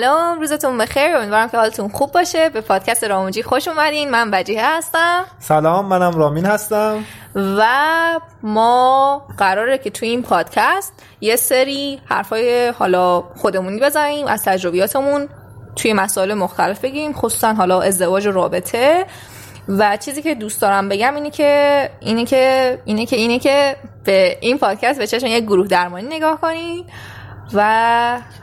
سلام روزتون بخیر. امیدوارم که حالتون خوب باشه. به پادکست راموجی خوش اومدین. من وجیه هستم. سلام منم رامین هستم. و ما قراره که توی این پادکست یه سری حرفای حالا خودمونی بزنیم از تجربیاتمون توی مسائل مختلف بگیم خصوصا حالا ازدواج و رابطه. و چیزی که دوست دارم بگم اینه که اینه که اینه که اینه که به این پادکست به چشم یک گروه درمانی نگاه کنید و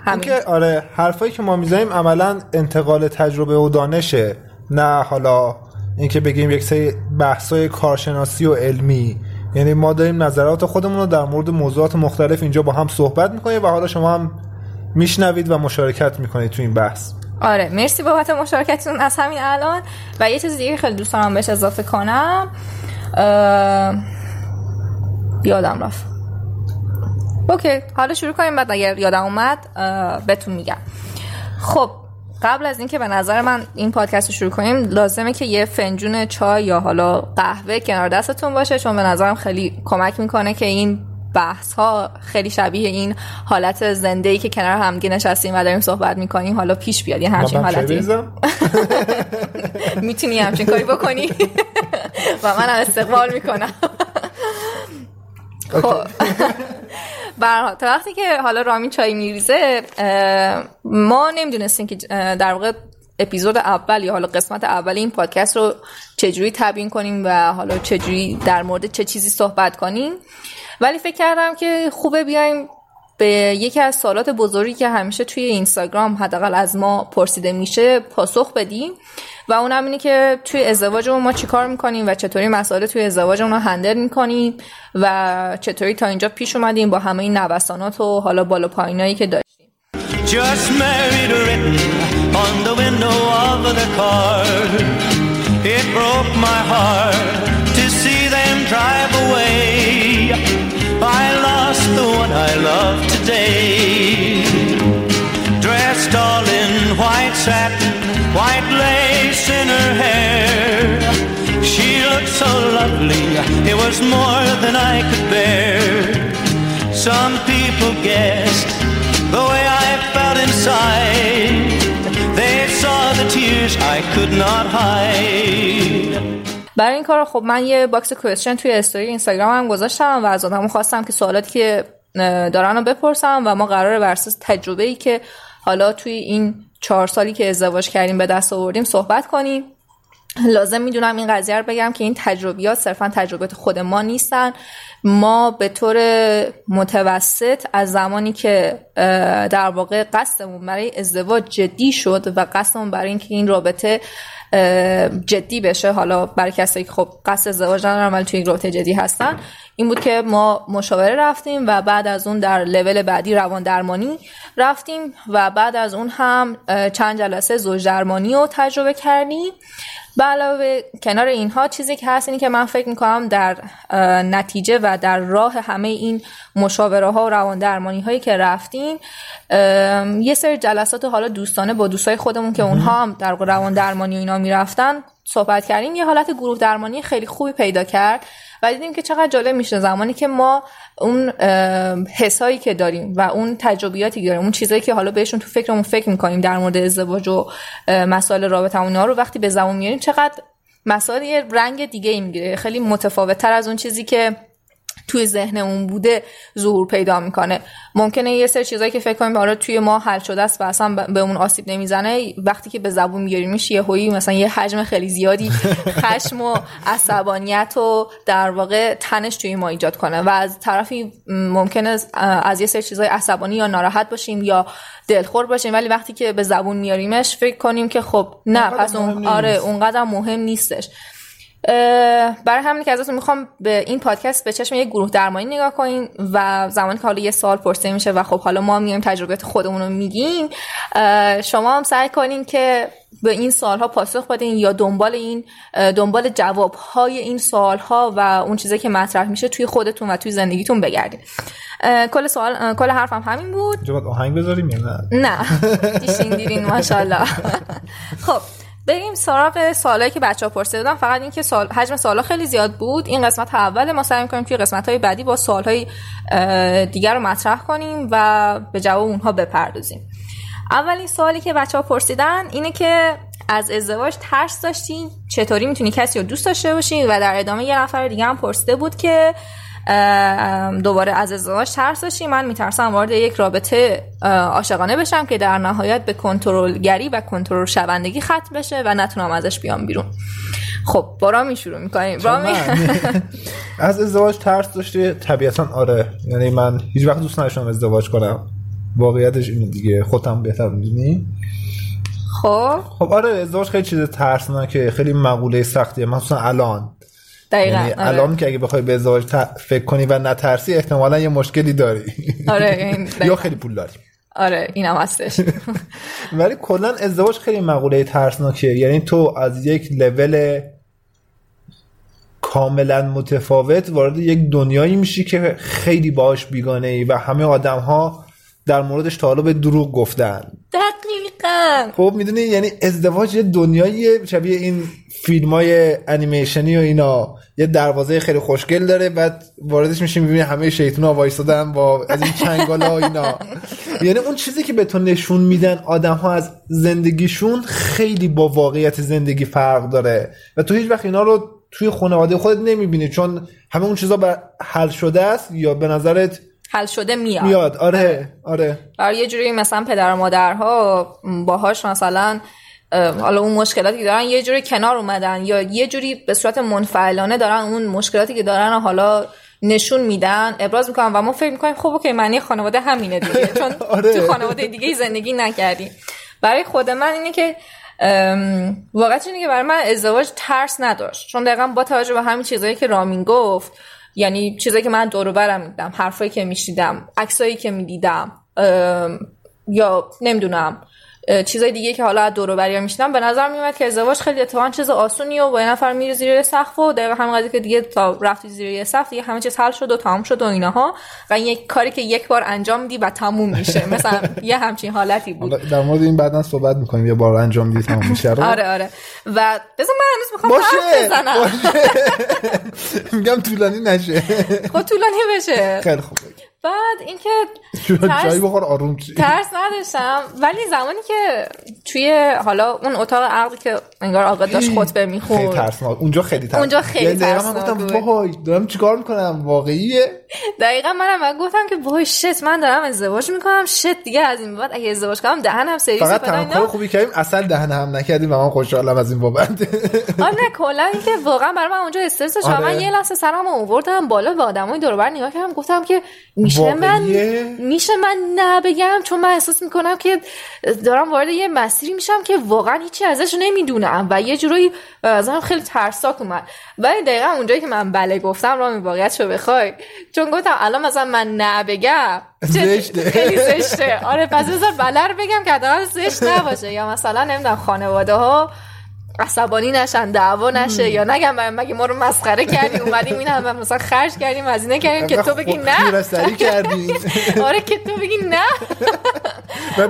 همین. که آره حرفایی که ما می‌زنیم عملا انتقال تجربه و دانشه نه حالا اینکه بگیم یک سری بحثای کارشناسی و علمی. یعنی ما داریم نظرات خودمون رو در مورد موضوعات مختلف اینجا با هم صحبت می‌کنیم و حالا شما هم میشنوید و مشارکت می‌کنید تو این بحث. آره مرسی بابت مشارکتتون از همین الان. و یه چیز دیگه خیلی دوست دارم بهش اضافه کنم. اه... یادم رفت. اوکی حالا شروع کنیم بعد اگر یادم اومد بهتون میگم. خب قبل از اینکه به نظر من این پادکست رو شروع کنیم لازمه که یه فنجون چای یا حالا قهوه کنار دستتون باشه چون به نظرم خیلی کمک می‌کنه که این بحث ها خیلی شبیه این حالت زنده ای که کنار همگی نشستیم و داریم صحبت می‌کنیم حالا پیش بیاد یه همچین حالتی. می‌تونی همچین کاری بکنی. و من هم استقبال می‌کنم. خب. برها تا وقتی که حالا رامین چای میریزه ما نمی‌دونستیم که در واقع اپیزود اول یا حالا قسمت اول این پادکست رو چجوری تبیین کنیم و حالا چجوری در مورد چه چیزی صحبت کنیم. ولی فکر کردم که خوبه بیایم به یکی از سوالات بزرگی که همیشه توی اینستاگرام حداقل از ما پرسیده میشه پاسخ بدیم. و اونم اینه که توی ازدواجمون ما چیکار می‌کنیم و چطوری مسائل توی ازدواجمون رو هندل می‌کنیم و چطوری تا اینجا پیش اومدیم با همه این نوسانات و حالا بالا پایینایی که داشتیم. Just white lace in her hair. She looked so lovely, it was more than I could bear. Some people guessed the way I felt inside. They saw the tears I could not hide. برای این کار خب من یه box question توی استوری اینستاگرام هم گذاشتم و از آدما خواستم که سوالاتی که دارن رو بپرسم و ما قراره بر اساس تجربه ای که حالا توی این چهار سالی که ازدواج کردیم به دست آوردیم صحبت کنیم. لازم می‌دونم این قضیه رو بگم که این تجربیات صرفا تجربیات خود ما نیستن. ما به طور متوسط از زمانی که در واقع قصدمون برای ازدواج جدی شد و قصدمون برای اینکه این رابطه جدی بشه. حالا برای کسایی که خب قصد ازدواج ندارن ولی توی رابطه جدی هستن. این بود که ما مشاوره رفتیم و بعد از اون در لول بعدی روان درمانی رفتیم و بعد از اون هم چند جلسه زوج درمانی رو تجربه کردیم. به علاوه کنار اینها چیزی که هست اینه که من فکر می‌کنم در نتیجه و در راه همه این مشاوره ها و روان درمانی هایی که رفتیم یه سری جلسات حالا دوستانه با دوستای خودمون که اونها هم در روان درمانی و اینا می‌رفتن صحبت کردیم. یه حالت گروه درمانی خیلی خوبی پیدا کرد. و دیدیم که چقدر جالب میشه زمانی که ما اون حسایی که داریم و اون تجربیاتی که داریم اون چیزایی که حالا بهشون تو فکرمون فکر می‌کنیم در مورد ازدواج و مسائل رابطه ها رو وقتی به زبون میاریم چقدر مسائل یه رنگ دیگه ای می‌گیره. خیلی متفاوت تر از اون چیزی که توی ذهن اون بوده ظهور پیدا می‌کنه. ممکنه یه سری چیزایی که فکر کنیم آره توی ما حل شده است و اصلا به اون آسیب نمی‌زنه وقتی که به زبون میاریمش یه هویی مثلا یه حجم خیلی زیادی خشم و عصبانیت و در واقع تنش توی ما ایجاد کنه و از طرفی ممکنه از یه سری چیزای عصبانی یا ناراحت باشیم یا دلخور باشیم ولی وقتی که به زبون میاریمش فکر کنیم که خب نه پس اون آره اونقدر مهم نیستش. برای همین که ازتون می‌خوام به این پادکست به چشم یک گروه درمانی نگاه کنین و زمانی که حالا یه سال پرسیده میشه و خب حالا ما میایم تجربیات خودمون رو میگیم شما هم سعی کنین که به این سوالها پاسخ بدین یا دنبال این دنبال جوابهای این سوالها و اون چیزی که مطرح میشه توی خودتون و توی زندگیتون بگردین. کل سوال کل حرفم همین بود. جواد آهنگ بذاریم یا نه؟ نه. دیشین دیرین ماشاءالله. خب. بریم سراغ سوالایی که بچه‌ها پرسیده بودن. فقط اینکه سوال حجم سوالا خیلی زیاد بود. این قسمت اول ما سعی می‌کنیم توی قسمت‌های بعدی با سوال‌های دیگر رو مطرح کنیم و به جواب اونها بپردازیم. اولین سوالی که بچه ها پرسیدن اینه که از ازدواج ترس داشتی؟ چطوری می‌تونی کسی رو دوست داشته باشی؟ و در ادامه یه نفر دیگه هم پرسیده بود که دوباره از ازدواج ترس داشتی من میترسم وارد یک رابطه عاشقانه بشم که در نهایت به کنترلگری و کنترل شوندگی ختم بشه و نتونم ازش بیام بیرون. خب با رامی شروع می‌کنیم. رامی؟ از ازدواج ترس داشتی طبیعتا آره. یعنی من هیچ وقت دوست نداشتم ازدواج کنم. واقعیتش اینه دیگه. خودم بهتر می‌دونی. خب. خب آره ازدواج خیلی چیز ترسناکه. خیلی مقوله سختیه. مثلا الان. دقیقا یعنی آره. الان که اگه بخوای به ازدواج فکر کنی و نترسی احتمالا یه مشکلی داری. آره این یا. خیلی پول داری. آره اینم هستش. ولی کلا ازدواج خیلی مقوله ترسناکه یعنی تو از یک لول کاملا متفاوت وارد یک دنیایی میشی که خیلی باش بیگانه ای و همه آدم ها در موردش تا حالا به دروغ گفتن. دقیقا. خب می‌دونی؟ یعنی ازدواج یه دنیایی شبیه این فیلم های انیمیشنی و اینا. یه دروازه خیلی خوشگل داره بعد واردش میشی می‌بینی همه شیطون ها وایستادن با از این چنگال ها اینا. یعنی اون چیزی که به تو نشون میدن آدم ها از زندگیشون خیلی با واقعیت زندگی فرق داره. و تو هیچ وقت اینا رو توی خانواده خودت نمی‌بینی چون همه اون چیزا بر حل شده است یا به نظرت حل شده میاد. میاد. آره آره. برای یه جوری مثلا پدر و مادرها باهاش مثلا حالا اون مشکلاتی که دارن یه جوری کنار اومدن یا یه جوری به صورت منفعلانه دارن اون مشکلاتی که دارن حالا نشون میدن ابراز می‌کنن و ما فکر می‌کنیم خب اوکی معنی خانواده همینه دیگه. چون آره. تو خانواده دیگه زندگی نکردیم. برای خود من اینه که ام، واقعیت اینه که برای من ازدواج ترس نداشت. چون دقیقا با توجه به همین چیزایی که رامین گفت یعنی چیزایی که من دور و برم میدم حرفایی که میشیدم عکسایی که می‌دیدم یا نمی‌دونم چیزای دیگه که حالا از دور و بریا میشنم به نظر میومد که ازدواج خیلی اتفاقا چیز آسونی و با یه نفر میره زیر سقف و دقیقا همین قضیه که دیگه تا رفتی زیر یه سقف دیگه همه چیز حل شد و تمام شد و ایناها. و این یک کاری که یک بار انجام میدی و تموم میشه. مثلا یه همچین حالتی بود. در مورد این بعدا صحبت می‌کنیم. یه بار انجام دیدی تمام میشه رو. آره آره. و بذار من هنوز می‌خوام باشه بزنم. میگم طولانی نشه. خب طولانی بشه. خیلی خوب. بعد اینکه جایی ترس- بخور آروم ترس نداشتم. ولی زمانی که توی حالا اون اتاق عقل که انگار آقا داشت خطبه خیلی می‌خوند ترسناک. اونجا خیلی ترسناک اونجا خیلی دقیقاً من گفتم. وای دارم چیکار می‌کنم؟ واقعیه؟ دقیقا منم من گفتم که وای شت من دارم ازدواج می‌کنم. شت دیگه از این بعد اگه ازدواج کنم دهنم سرویس فقط تنها خوبی کردیم اصل دهن هم نکردیم و من خوشحالم از این بابت. آره کلا اینکه واقعا برای من اونجا استرس داشت و آره. من یه لحظه سرم آوردم بالا به آدمای دور و بر نگاه کردم گفتم که میشه من واقعیه؟ میشه من نه بگم چون من احساس می‌کنم که دارم وارد یه مسیری میشم که واقعا هیچی ازش نمی‌دونم و یه جورایی نظرم خیلی ترسناک اومد ولی دقیقا اونجایی که من بله گفتم را واقعیت رو بخوای چون گفتم الان مثلا من نه بگم چه- زشته. خیلی زشته آره پس بذار بله رو بگم که حداقل زشت نباشه یا مثلا نمی‌دونم خانواده ها عصبانی نشن دعوا نشه یا نگم من- مگه ما رو مسخره کردی؟ اومدیم این همه مثلا خرج کردیم هزینه کردیم که تو بگی نه. خیرستری کردیم آره که تو بگی نه.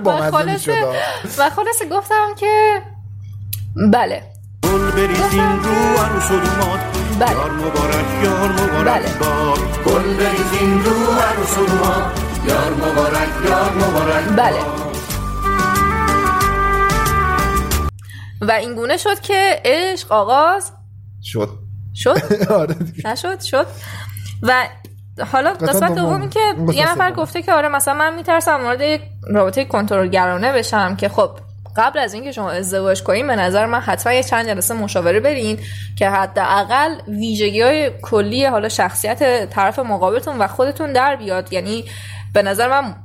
و خلاصه می‌شد. و خلاصه گفتم که بله. گل بریزین رو عروس و دومات بله. یار مبارک یار مبارک. باد. گل بریزین رو عروس و دومات یار مبارک یار مبارک بله. و این گونه شد که عشق آغاز شد شد آره. نشد شد و حالا قسمت دوم. که یه نفر. گفته که آره مثلا من میترسم مورد یک رابطه کنترلگرانه بشم که خب قبل از اینکه شما ازدواج کنین به نظر من حتما یه چند جلسه مشاوره برین که حداقل ویژگی های کلی حالا شخصیت طرف مقابلتون و خودتون در بیاد یعنی به نظر من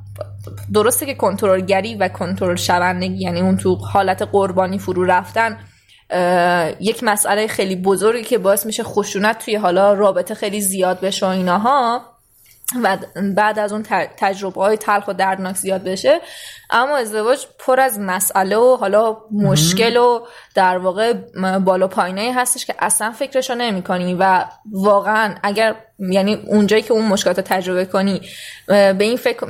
درسته که کنترلگری و کنترل شوندگی یعنی اون تو حالت قربانی فرو رفتن یک مسئله خیلی بزرگی که باعث میشه خشونت توی حالا رابطه خیلی زیاد بشه و ایناها. و بعد از اون تجربه های تلخ و دردناک زیاد بشه. اما ازدواج پر از مسئله و حالا مشکل و در واقع بالا پایینایی هستش که اصلا فکرشو نمی کنی و واقعا اگر یعنی اونجایی که اون مشکلات رو تجربه کنی به این فکر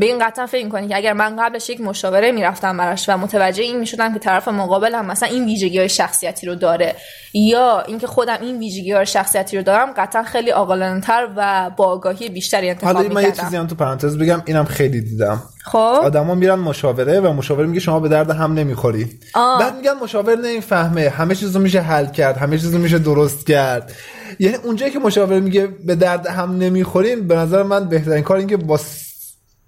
به این قطعا فکر کنی که اگر من قبلش یک مشاوره می‌رفتم براش و متوجه این می‌شدم که طرف مقابل هم مثلا این ویژگی های شخصیتی رو داره یا اینکه خودم این ویژگی های شخصیتی رو دارم قطعا خیلی عاقلانه‌تر و با آگاهی بیشتری انتخاب حالا من یه چیزی هم تو پرانتز بگم اینم خیلی دیدم. خب؟ آدما میرن مشاوره و مشاور میگه شما به درد هم نمی‌خوری. آه. بعد میگن مشاور نمی‌فهمه. همه چیز رو میشه حل کرد همه چیز رو میشه درست کرد. یعنی اونجایی که مشاور میگه به درد هم نمی‌خوریم به نظر من بهترین کار این که با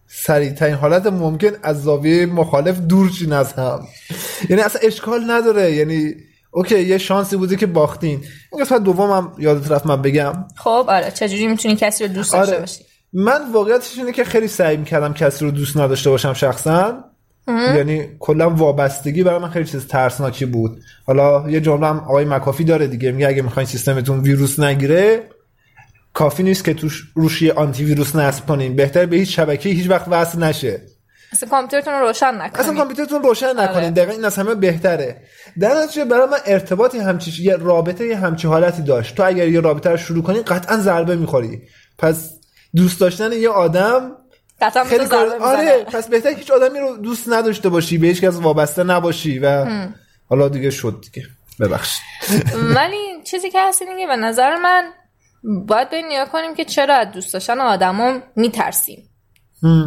سریع ترین حالت ممکن از زاویه مخالف دور چین از هم. یعنی اصلا اشکال نداره. یعنی اوکی یه شانسی بوده که باختین. این قسمت دومم یادت رفت من بگم. خب آره. چجوری می‌تونی کسی رو دوست داشته آره. باشی؟ من واقعیتش اینه که خیلی سعی می‌کردم کسی رو دوست نداشته باشم شخصا. یعنی کلا وابستگی برای من خیلی چیز ترسناکی بود. حالا یه جمله هم آقای مکافی داره دیگه میگه اگه می‌خواین سیستمتون ویروس نگیره کافی نیست که توش روش یه آنتی ویروس نصب کنین. بهتر به هیچ شبکه هیچ وقت وصل نشه. اصلا کامپیوترتون رو روشن نکنید اصلا کامپیوترتون روشن نکنین. آره. دقیقا این از همه بهتره. در نتیجه برای من ارتباطی همچی یه رابطه یه همچی حالتی داشت. تو اگر یه رابطه رو شروع کنی قطعا ضربه می‌خوری. پس دوست داشتن یه آدم خیلی کار آره. پس بهتر هیچ آدمی رو دوست نداشته باشی به هیچ کس وابسته نباشی و حالا دیگه شد دیگه. ببخشید. ولی چیزی که هست که به نظر من باید به نیا کنیم که چرا از دوست داشتن آدما میترسیم.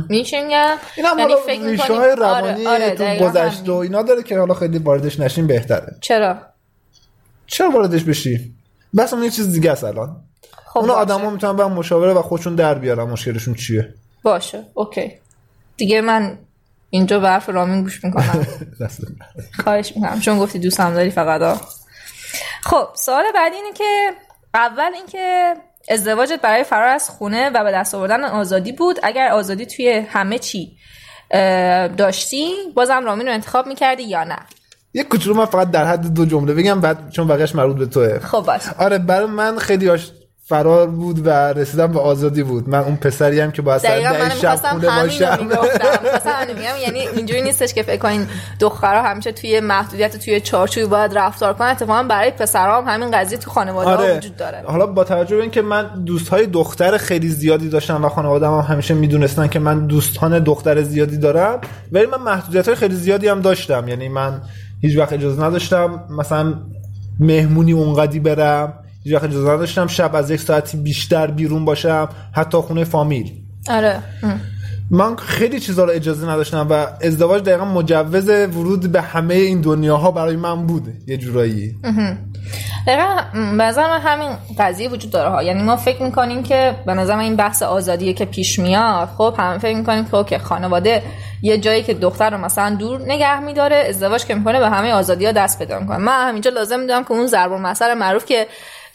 میشیم میگم؟ هم یعنی فکر می‌کنیم- های آره، روانی آره، تو دقیقاً گذشته و. اینا داره که حالا خیلی واردش نشیم بهتره. چرا؟ چرا واردش بشی؟ بس اون یه چیز دیگه است الان. خب اون باشه. آدما می‌تونن برن مشاوره و خودشون در بیارن مشکلشون چیه؟ باشه اوکی. دیگه من اینجا به حرف رامین گوش می‌کنم. کارش می‌کنم. چون گفتی دوستم داری فقط ها. خب سوال بعدی اینه که اول اینکه ازدواجت برای فرار از خونه و به دست آوردن آزادی بود. اگر آزادی توی همه چی داشتی بازم رامین رو انتخاب می‌کردی یا نه؟ یه کوچولو من فقط در حد دو جمله بگم بعد چون بقیش مربوط به توه. خب باشه. آره برای من خیلی آش فرار بود و رسیدن به آزادی بود. من اون پسری هم که با سر دقیقا من ده شب خونه باشم. میگم یعنی اینجوری نیستش که فکر کنین دخترها همیشه توی محدودیت توی چارچوبی باید رفتار کنن. اتفاقا برای پسرها هم همین قضیه تو خانواده ها آره. وجود داره. حالا با توجه به اینکه من دوستهای دختر خیلی زیادی داشتم و خانواده هم همیشه می‌دونستن که من دوستان دختر زیادی دارم ولی من محدودیت های خیلی زیادی هم داشتم. یعنی من هیچ وقت اجازه نداشتم مثلا مهمونی اونقدی برم. هیچ وقت اجازه نداشتم شب از یک ساعتی بیشتر بیرون باشم حتی خونه فامیل. آره. ام. من خیلی چیزا رو اجازه نداشتم و ازدواج دقیقا مجوز ورود به همه این دنیاها برای من بود یه جورایی. دقیقا به نظر من همین قضیه وجود داره ها. یعنی ما فکر می‌کنیم که به نظر من این بحث آزادیه که پیش میاد خب همه فکر می‌کنیم که اوکی خانواده یه جایی که دختر رو مثلا دور نگه میداره ازدواج که می‌کنه به همه آزادی ها دست پیدا می‌کنه. من همینجا لازم می‌دونم که اون ضرب المثل معروف که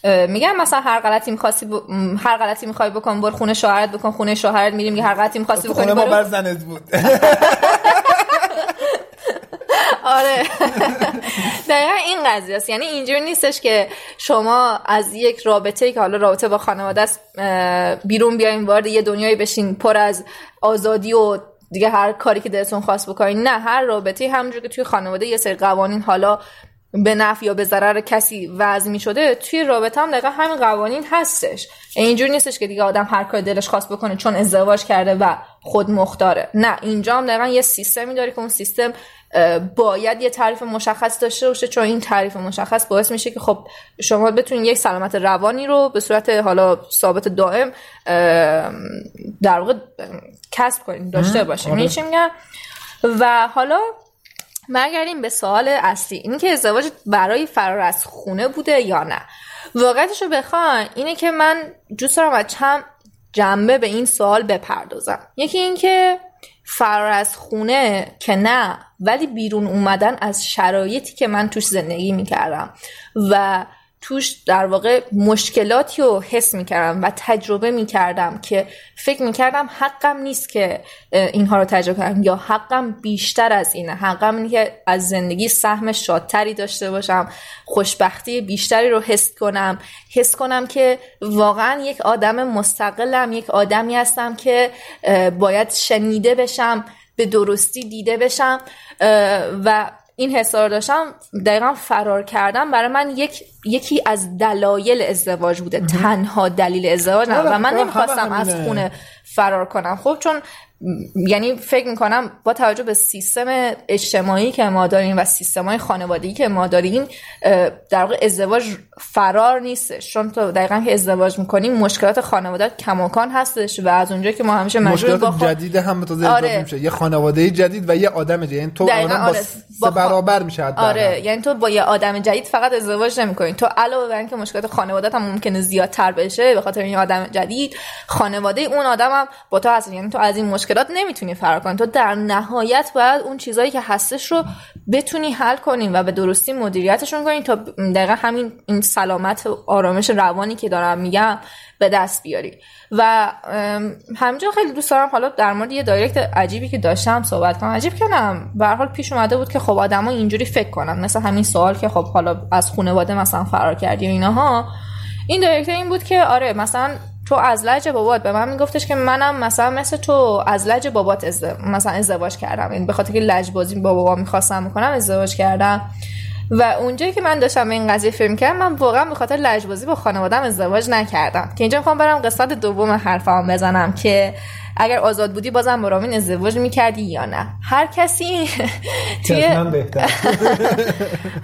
میگم مثلا هر غلطی می‌خواستی ب... هر غلطی می‌خوای بکن بر خونه شوهرت بکن خونه شوهرت میریم هر غلطی می‌خواستی بکنی خونه ما بر زنت بود. آره. دقیقا این قضیه است. یعنی اینجوری نیستش که شما از یک رابطه که حالا رابطه با خانواده است بیرون بیاین وارد یه دنیایی بشین پر از آزادی و دیگه هر کاری که دلتون خواست بکنین. نه هر رابطه همونجور که توی خانواده یه سری قوانین حالا به نفع یا به ضرر کسی وضع می شده توی رابطه هم دقیقا همین قوانین هستش. اینجوری نیستش که دیگه آدم هر کار دلش خواست بکنه چون ازدواج کرده و خود مختاره. نه اینجا هم دقیقا یه سیستمی داره که اون سیستم باید یه تعریف مشخص داشته باشه. چون این تعریف مشخص باعث میشه که خب شما بتونید یک سلامت روانی رو به صورت حالا ثابت دائم در واقع کسب کنید داشته باشید آره. میگم و حالا برگردیم به سوال اصلی. اینه که ازدواج برای فرار از خونه بوده یا نه. واقعیتش رو بخواین اینه که من دوست دارم از چند جنبه به این سوال بپردازم. یکی اینکه فرار از خونه که نه ولی بیرون اومدن از شرایطی که من توش زندگی می‌کردم و توش در واقع مشکلاتی رو حس می‌کردم و تجربه می‌کردم که فکر می‌کردم حقم نیست که اینها رو تجربه کنم یا حقم بیشتر از اینه. حقم اینه که از زندگی سهم شادتری داشته باشم خوشبختی بیشتری رو حس کنم حس کنم که واقعا یک آدم مستقلم یک آدمی هستم که باید شنیده بشم به درستی دیده بشم و این رو داشتم دقیقا فرار کردم. برای من یک یکی از دلایل ازدواج بوده. تنها دلیل ازدواج نه. و من همه نمی‌خواستم از. خونه فرار کنم خب چون یعنی فکر می‌کنم با توجه به سیستم اجتماعی که ما داریم و سیستم های خانوادگی که ما داریم در واقع ازدواج فرار نیستش چون تو دقیقا که ازدواج می‌کنیم مشکلات خانواده کماکان هستش و از اونجا که ما همیشه مجبور با خود جدید هم تازه آره. میشه یه خانواده جدید و یه آدم جدید یعنی تو آدم با آره. با خا- برابر میشه. آره یعنی تو با یه آدم جدید فقط ازدواج نمی‌کنی تو علاوه بر اینکه مشکلات خانوادت هم ممکنه زیادتر بشه به خاطر این آدم جدید خانواده اون آدم هم با تو هست یعنی تو از این مشکلات نمی‌تونی فرار کنی. تو در نهایت باید اون چیزایی که هستش رو بتونی حل کنی و به درستی مدیریتشون کنی تا دقیقا همین این سلامت و آرامش روانی که دارم میگم به دست بیاری. و همینجا خیلی دوست دارم. حالا در مورد یه دایرکت عجیبی که داشتم صحبت کنم. عجیب کنم به حال پیش اومده بود که خب آدما اینجوری فکر کنن. مثل همین سوال که خب حالا از خانواده مثلا فرار کردی و اینها این دایرکت این بود که آره مثلا تو از لج بابات به من میگفتش که منم مثلا مثل تو از لج بابات ازد... مثلا ازدواج کردم. این به خاطر که لج بازی با بابا می‌خواستم بکنم ازدواج کردم. و اونجایی که من داشتم این قضیه فکر کردم من واقعا به خاطر لجبازی با خانوادم ازدواج نکردم. که اینجا می‌خوام برم قسمت دوم حرفم بزنم که اگر آزاد بودی بازم با رامین ازدواج می‌کردی یا نه. هر کسی توی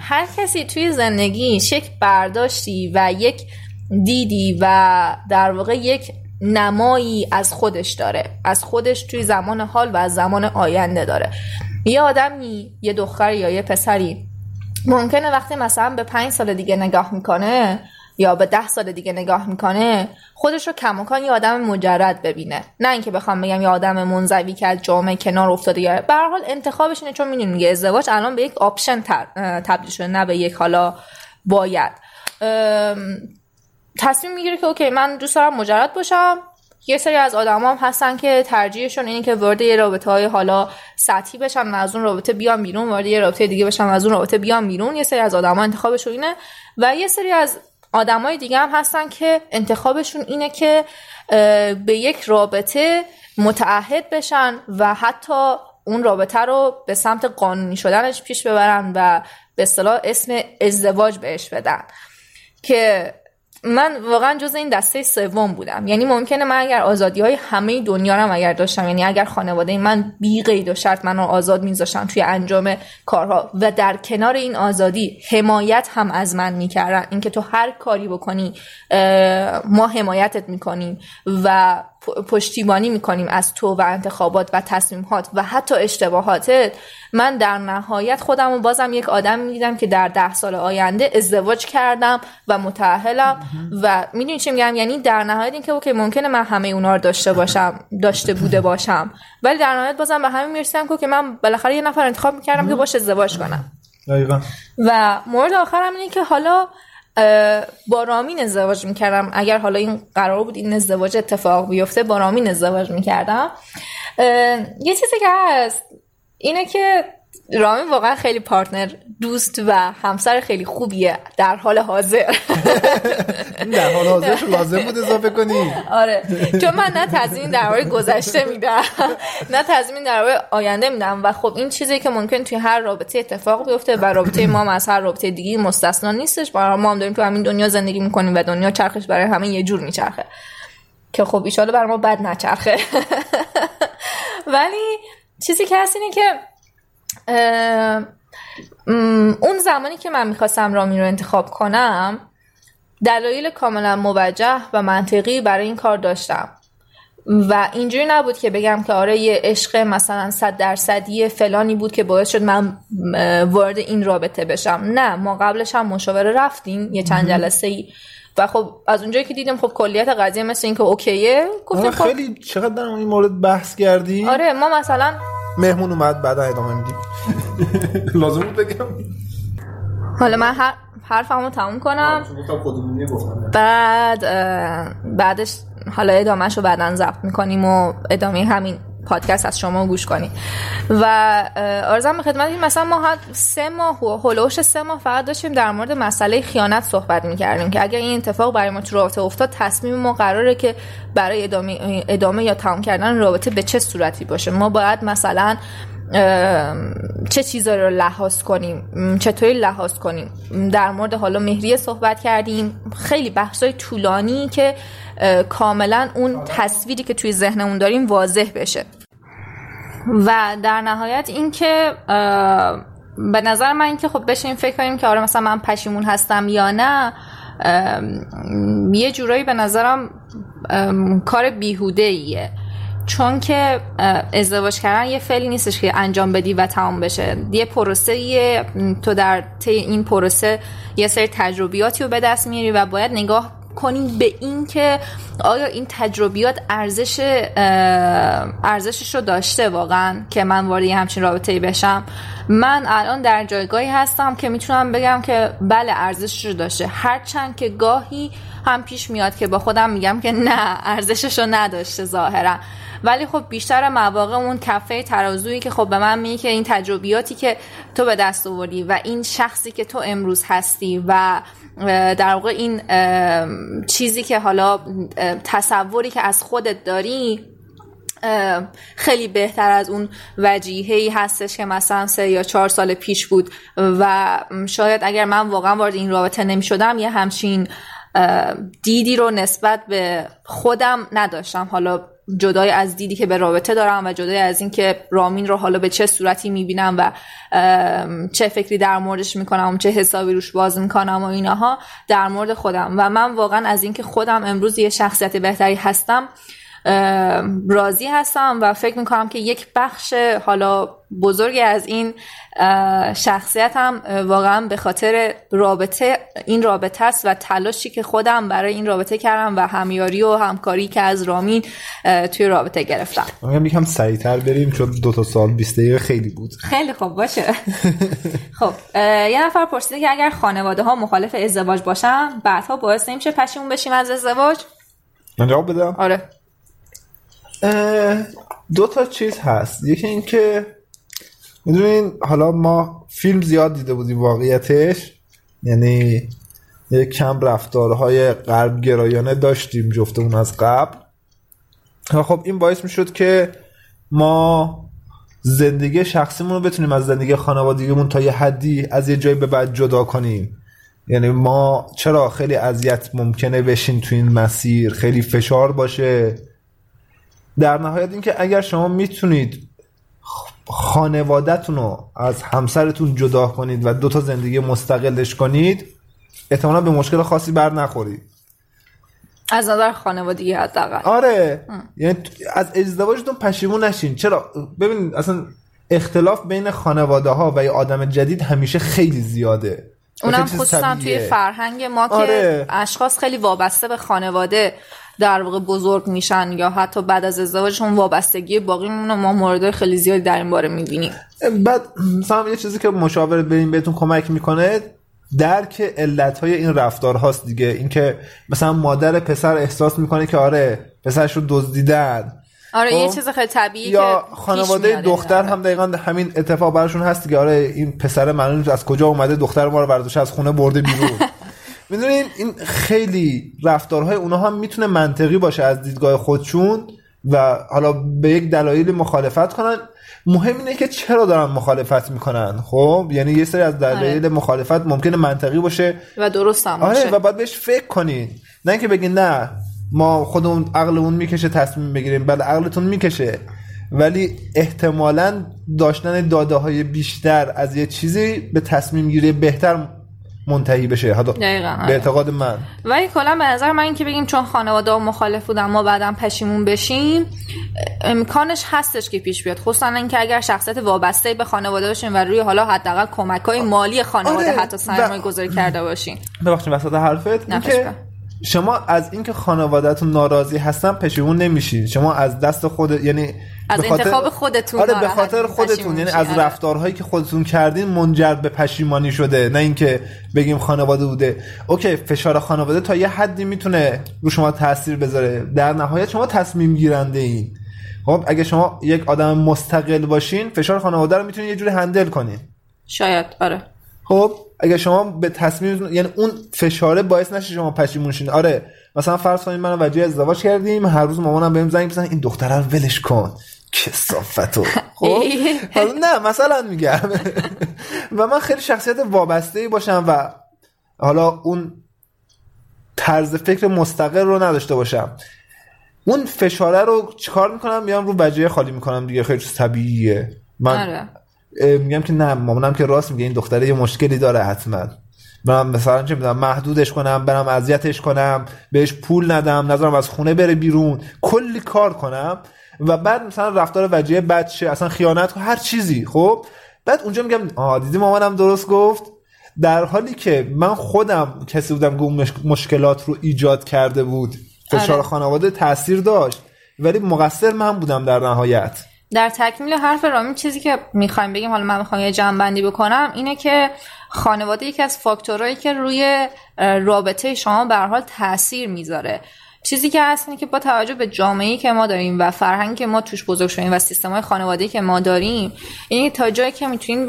هر کسی توی زندگیش یک برداشتی و یک دیدی و در واقع یک نمایی از خودش داره. از خودش توی زمان حال و از زمان آینده داره. یه آدمی یه دختر یا یه پسری ممکنه وقتی مثلا به پنج سال دیگه نگاه می‌کنه یا به ده سال دیگه نگاه می‌کنه خودش رو کماکان یه آدم مجرد ببینه. نه اینکه بخوام بگم یه آدم منزوی که از جامعه کنار افتاده یا به حال انتخابش اینه چون می‌دونیم دیگه ازدواج الان به یک آپشن تبدیل شده نه به یک حالا باید. تصمیم می‌گیره که اوکی من دوست دارم مجرد باشم. یه سری از آدم هم هستن که ترجیحشون اینه که وارد یه رابطه های حالا سطحی بشن و از اون رابطه بیان بیرون وارد یه رابطه دیگه بشن و از اون رابطه بیان بیرون. یه سری از آدم ها انتخابشون اینه. و یه سری از آدمای دیگه هم هستن که انتخابشون اینه که به یک رابطه متعهد بشن و حتی اون رابطه رو به سمت قانونی شدنش پیش ببرن و به اصطلاح اسم ازدواج بهش بدن. که من واقعا جز این دسته سوم بودم. یعنی ممکنه من اگر آزادی های همه دنیا رو اگر داشتم یعنی اگر خانواده من بی قید و شرط من رو آزاد میذاشتن توی انجام کارها. و در کنار این آزادی حمایت هم از من می‌کردن. اینکه تو هر کاری بکنی ما حمایتت می‌کنیم. و پشتیبانی می‌کنیم از تو و انتخابات و تصمیمات و حتی اشتباهاتت. من در نهایت خودم رو بازم یک آدم می‌دیدم که در ده سال آینده ازدواج کردم و متعهلم و می‌دونی چی میگم؟ یعنی در نهایت اینکه اوکی ممکنه من همه اونا رو داشته باشم داشته بوده باشم. ولی در نهایت بازم به همین می‌رسیدم که من بالاخره یه نفر انتخاب می‌کردم که باش ازدواج کنم. و مورد آخرم اینه که حالا با رامین ازدواج می‌کردم. اگر حالا این قرار بود این ازدواج اتفاق بیفته با رامین ازدواج می‌کردم. یه چیزی که هست اینه که رامین واقعا خیلی پارتنر دوست و همسر خیلی خوبیه در حال حاضر. در حال حاضرش لازم بود اضافه کنی. آره چون من نه تضمین درباره گذشته میدم نه تضمین درباره آینده میدم و خب این چیزی که ممکن توی هر رابطه اتفاق بیفته و رابطه ما از هر رابطه دیگه مستثنا نیستش برای ما هم داریم تو همین دنیا زندگی می‌کنیم و دنیا چرخش برای همه یه جور میچرخه. که خب ایشالا برای ما بد نچرخه. ولی چیزی که هست اینه که اون زمانی که من می‌خواستم رامین رو انتخاب کنم دلایل کاملا موجه و منطقی برای این کار داشتم. و اینجوری نبود که بگم که آره یه عشق مثلا صد درصدی فلانی بود که باعث شد من وارد این رابطه بشم. نه ما قبلش هم مشاوره رفتیم یه چند جلسه ای و خب از اونجایی که دیدیم خب کلیت قضیه مثل این که اوکیه گفتیم آره خب خیلی چقدر در این مورد بحث کردی؟ آره ما مثلا مهمون اومد بعدا ادامه میدیم. لازم بود بگم؟ حالا من هر حرفمو تموم کنم. بعد بعدش حالا ادامهش رو بعدا ضبط می‌کنیم و ادامه همین پادکست از شما گوش کنیم و آرزم به خدمت این مثلا ما سه ماه و هلوش سه ماه فقط داشتیم در مورد مسئله خیانت صحبت می‌کردیم که اگر این اتفاق برای ما تو رابطه افتاد تصمیم ما قراره که برای ادامه, ادامه یا تمام کردن رابطه به چه صورتی باشه. ما باید مثلا چه چیزایی رو لحاظ کنیم؟ چطوری لحاظ کنیم؟ در مورد حالا مهریه صحبت کردیم. خیلی بحثای طولانی که کاملا اون تصویری که توی ذهنمون داریم واضح بشه. و در نهایت اینکه به نظر من اینکه خب بشین فکر کنیم که آره مثلا من پشیمون هستم یا نه یه جورایی به نظرم کار بیهوده ایه چون که ازدواج کردن یه فعلی نیستش که انجام بدی و تمام بشه. یه پروسه یه تو در طی این پروسه یه سری تجربیاتی رو به دست میاری و باید نگاه کنیم به این که آیا این تجربیات ارزش ارزشش رو داشته واقعا که من وارد همچین رابطه بشم. من الان در جایگاهی هستم که می‌تونم بگم که بله ارزشش رو داشته. هرچند که گاهی هم پیش میاد که با خودم میگم که نه ارزشش رو نداشته ظاهرا. ولی خب بیشتر مواقع اون کفه ترازویی که خب به من میگه که این تجربیاتی که تو به دست آوردی و این شخصی که تو امروز هستی و در واقع این چیزی که حالا تصوری که از خودت داری خیلی بهتر از اون وجیهی هستش که مثلا سه یا چهار سال پیش بود و شاید اگر من واقعا وارد این رابطه نمی شدم یه همچین دیدی رو نسبت به خودم نداشتم. حالا جدای از دیدی که به رابطه دارم و جدای از اینکه رامین رو حالا به چه صورتی می‌بینم و چه فکری در موردش می‌کنم و چه حسابی روش باز می‌کنم و اینها در مورد خودم. و من واقعا از اینکه خودم امروز یه شخصیت بهتری هستم راضی هستم و فکر می‌کنم که یک بخش حالا بزرگی از این شخصیت هم واقعا به خاطر رابطه این رابطه است و تلاشی که خودم برای این رابطه کردم و همیاری و همکاری که از رامین توی رابطه گرفتم. میگم یکم سریعتر بریم چون دو تا سال 20 دقیقه خیلی بود. خیلی خوب باشه. خب یه نفر پرسیده که اگر خانواده ها مخالف ازدواج باشن بعدها باعث نمیشه پشیمون بشیم از ازدواج؟ من جواب بدم. آره. دو تا چیز هست. یکی اینکه می‌دونین حالا ما فیلم زیاد دیده بودیم واقعیتش. یعنی یک کم رفتارهای قلب گرایانه داشتیم جفتمون از قبل. خب این باعث می‌شد که ما زندگی شخصیمون رو بتونیم از زندگی خانوادگیمون تا یه حدی از یه جایی به بعد جدا کنیم. یعنی ما چرا خیلی اذیت ممکنه بشین تو این مسیر خیلی فشار باشه. در نهایت اینکه اگر شما می‌تونید خانوادهتون رو از همسرتون جدا کنید و دو تا زندگی مستقلش کنید احتمالا به مشکل خاصی بر نخورید. از نظر خانوادگی حداقل. آره. یعنی از ازدواجتون پشیمون نشین. چرا؟ ببینید اصلا اختلاف بین خانواده ها و یه آدم جدید همیشه خیلی زیاده. اونم خصوصا توی فرهنگ ما آره. که اشخاص خیلی وابسته به خانواده. در واقع بزرگ میشن یا حتی بعد از ازدواجشون وابستگی باقی میمونه ما مورد خیلی زیادی در این باره می‌بینیم. بعد مثلا یه چیزی که مشاور بریم بهتون کمک می‌کنه درک علت های این رفتار هاست دیگه. اینکه مثلا مادر پسر احساس می‌کنه که آره پسرش رو دزدیدن. آره یه خب؟ چیز خیلی طبیعی یا خانواده دختر هم دقیقا همین اتفاق براشون هست که آره این پسر من از کجا اومده دختر ما رو برداشت از خونه برده بیرون. می‌دونین این خیلی رفتارهای اونها هم می‌تونه منطقی باشه از دیدگاه خودشون و حالا به یک دلایل مخالفت کنن. مهم اینه که چرا دارن مخالفت می‌کنن خب؟ یعنی یه سری از دلایل آره. مخالفت ممکنه منطقی باشه. و درست هم آره و باید بهش فکر کنین. نه اینکه بگین نه ما خودمون عقلمون می‌کشه تصمیم بگیریم. بله عقلتون می‌کشه. ولی احتمالا داشتن داده های بیشتر از یه چیزی به تصمیم گیری بهتر منتهی بشه. حالا به آره. اعتقاد من. ولی کلا به نظر من اینکه بگیم چون خانواده ها مخالف بودن ما بعدا پشیمون بشیم امکانش هستش که پیش بیاد. خصوصا اینکه اگر شخصیت وابسته به خانواده باشین و روی حالا حداقل کمک های مالی خانواده آره. حتی سرمایه گذاری کرده باشین ببخشید وسط حرفت اینکه شما از اینکه خانوادهتون ناراضی هستن پشیمون نمیشین. شما از دست خود یعنی از انتخاب خودتون آره به خاطر خودتون. یعنی از آره. رفتارهایی که خودتون کردین منجر به پشیمانی شده. نه اینکه بگیم خانواده بوده. اوکی فشار خانواده تا یه حدی می‌تونه رو شما تاثیر بذاره. در نهایت شما تصمیم گیرنده این خب اگه شما یک آدم مستقل باشین فشار خانواده رو می‌تونین یه جوری هندل کنین. شاید آره. خب اگه شما به تصمیم یعنی اون فشاره باعث نشه شما پشیمون شین. آره مثلا فرض کنید من و وجیه ازدواج کردیم هر روز مامانم بهم زنگ بزنه این دختره رو ولش کن. کسافتو. خب؟ حالا نه مثلا میگم. و من خیلی شخصیت وابسته ای باشم و حالا اون طرز فکر مستقل رو نداشته باشم. اون فشاره رو چیکار می‌کنم؟ میام رو بجه خالی می‌کنم دیگه خیلی طبیعیه. من آره. میگم که نه مامانم که راست میگه این دختره یه مشکلی داره حتما. برم مثلا چه می‌دونم محدودش کنم برم اذیتش کنم بهش پول ندم نذارم از خونه بره بیرون کلی کار کنم. و بعد مثلا رفتار وجیه بد شه اصلا خیانت کنم، هر چیزی خب؟ بعد اونجا میگم آه دیدی مامانم درست گفت؟ در حالی که من خودم کسی بودم که اون مش- مشکلات رو ایجاد کرده بود فشار آره. خانواده تاثیر داشت ولی مقصر من بودم در نهایت. در تکمیل حرف رامین چیزی که می‌خوایم بگیم حالا من می‌خوام یه جنبندی بکنم اینه که خانواده یکی از فاکتورهایی که روی رابطه شما به حال تاثیر می‌ذاره. چیزی که هست اینه که با توجه به جامعه‌ای که ما داریم و فرهنگی که ما توش بزرگ شدیم و سیستم‌های خانوادگی که ما داریم این تا جایی که می‌تونین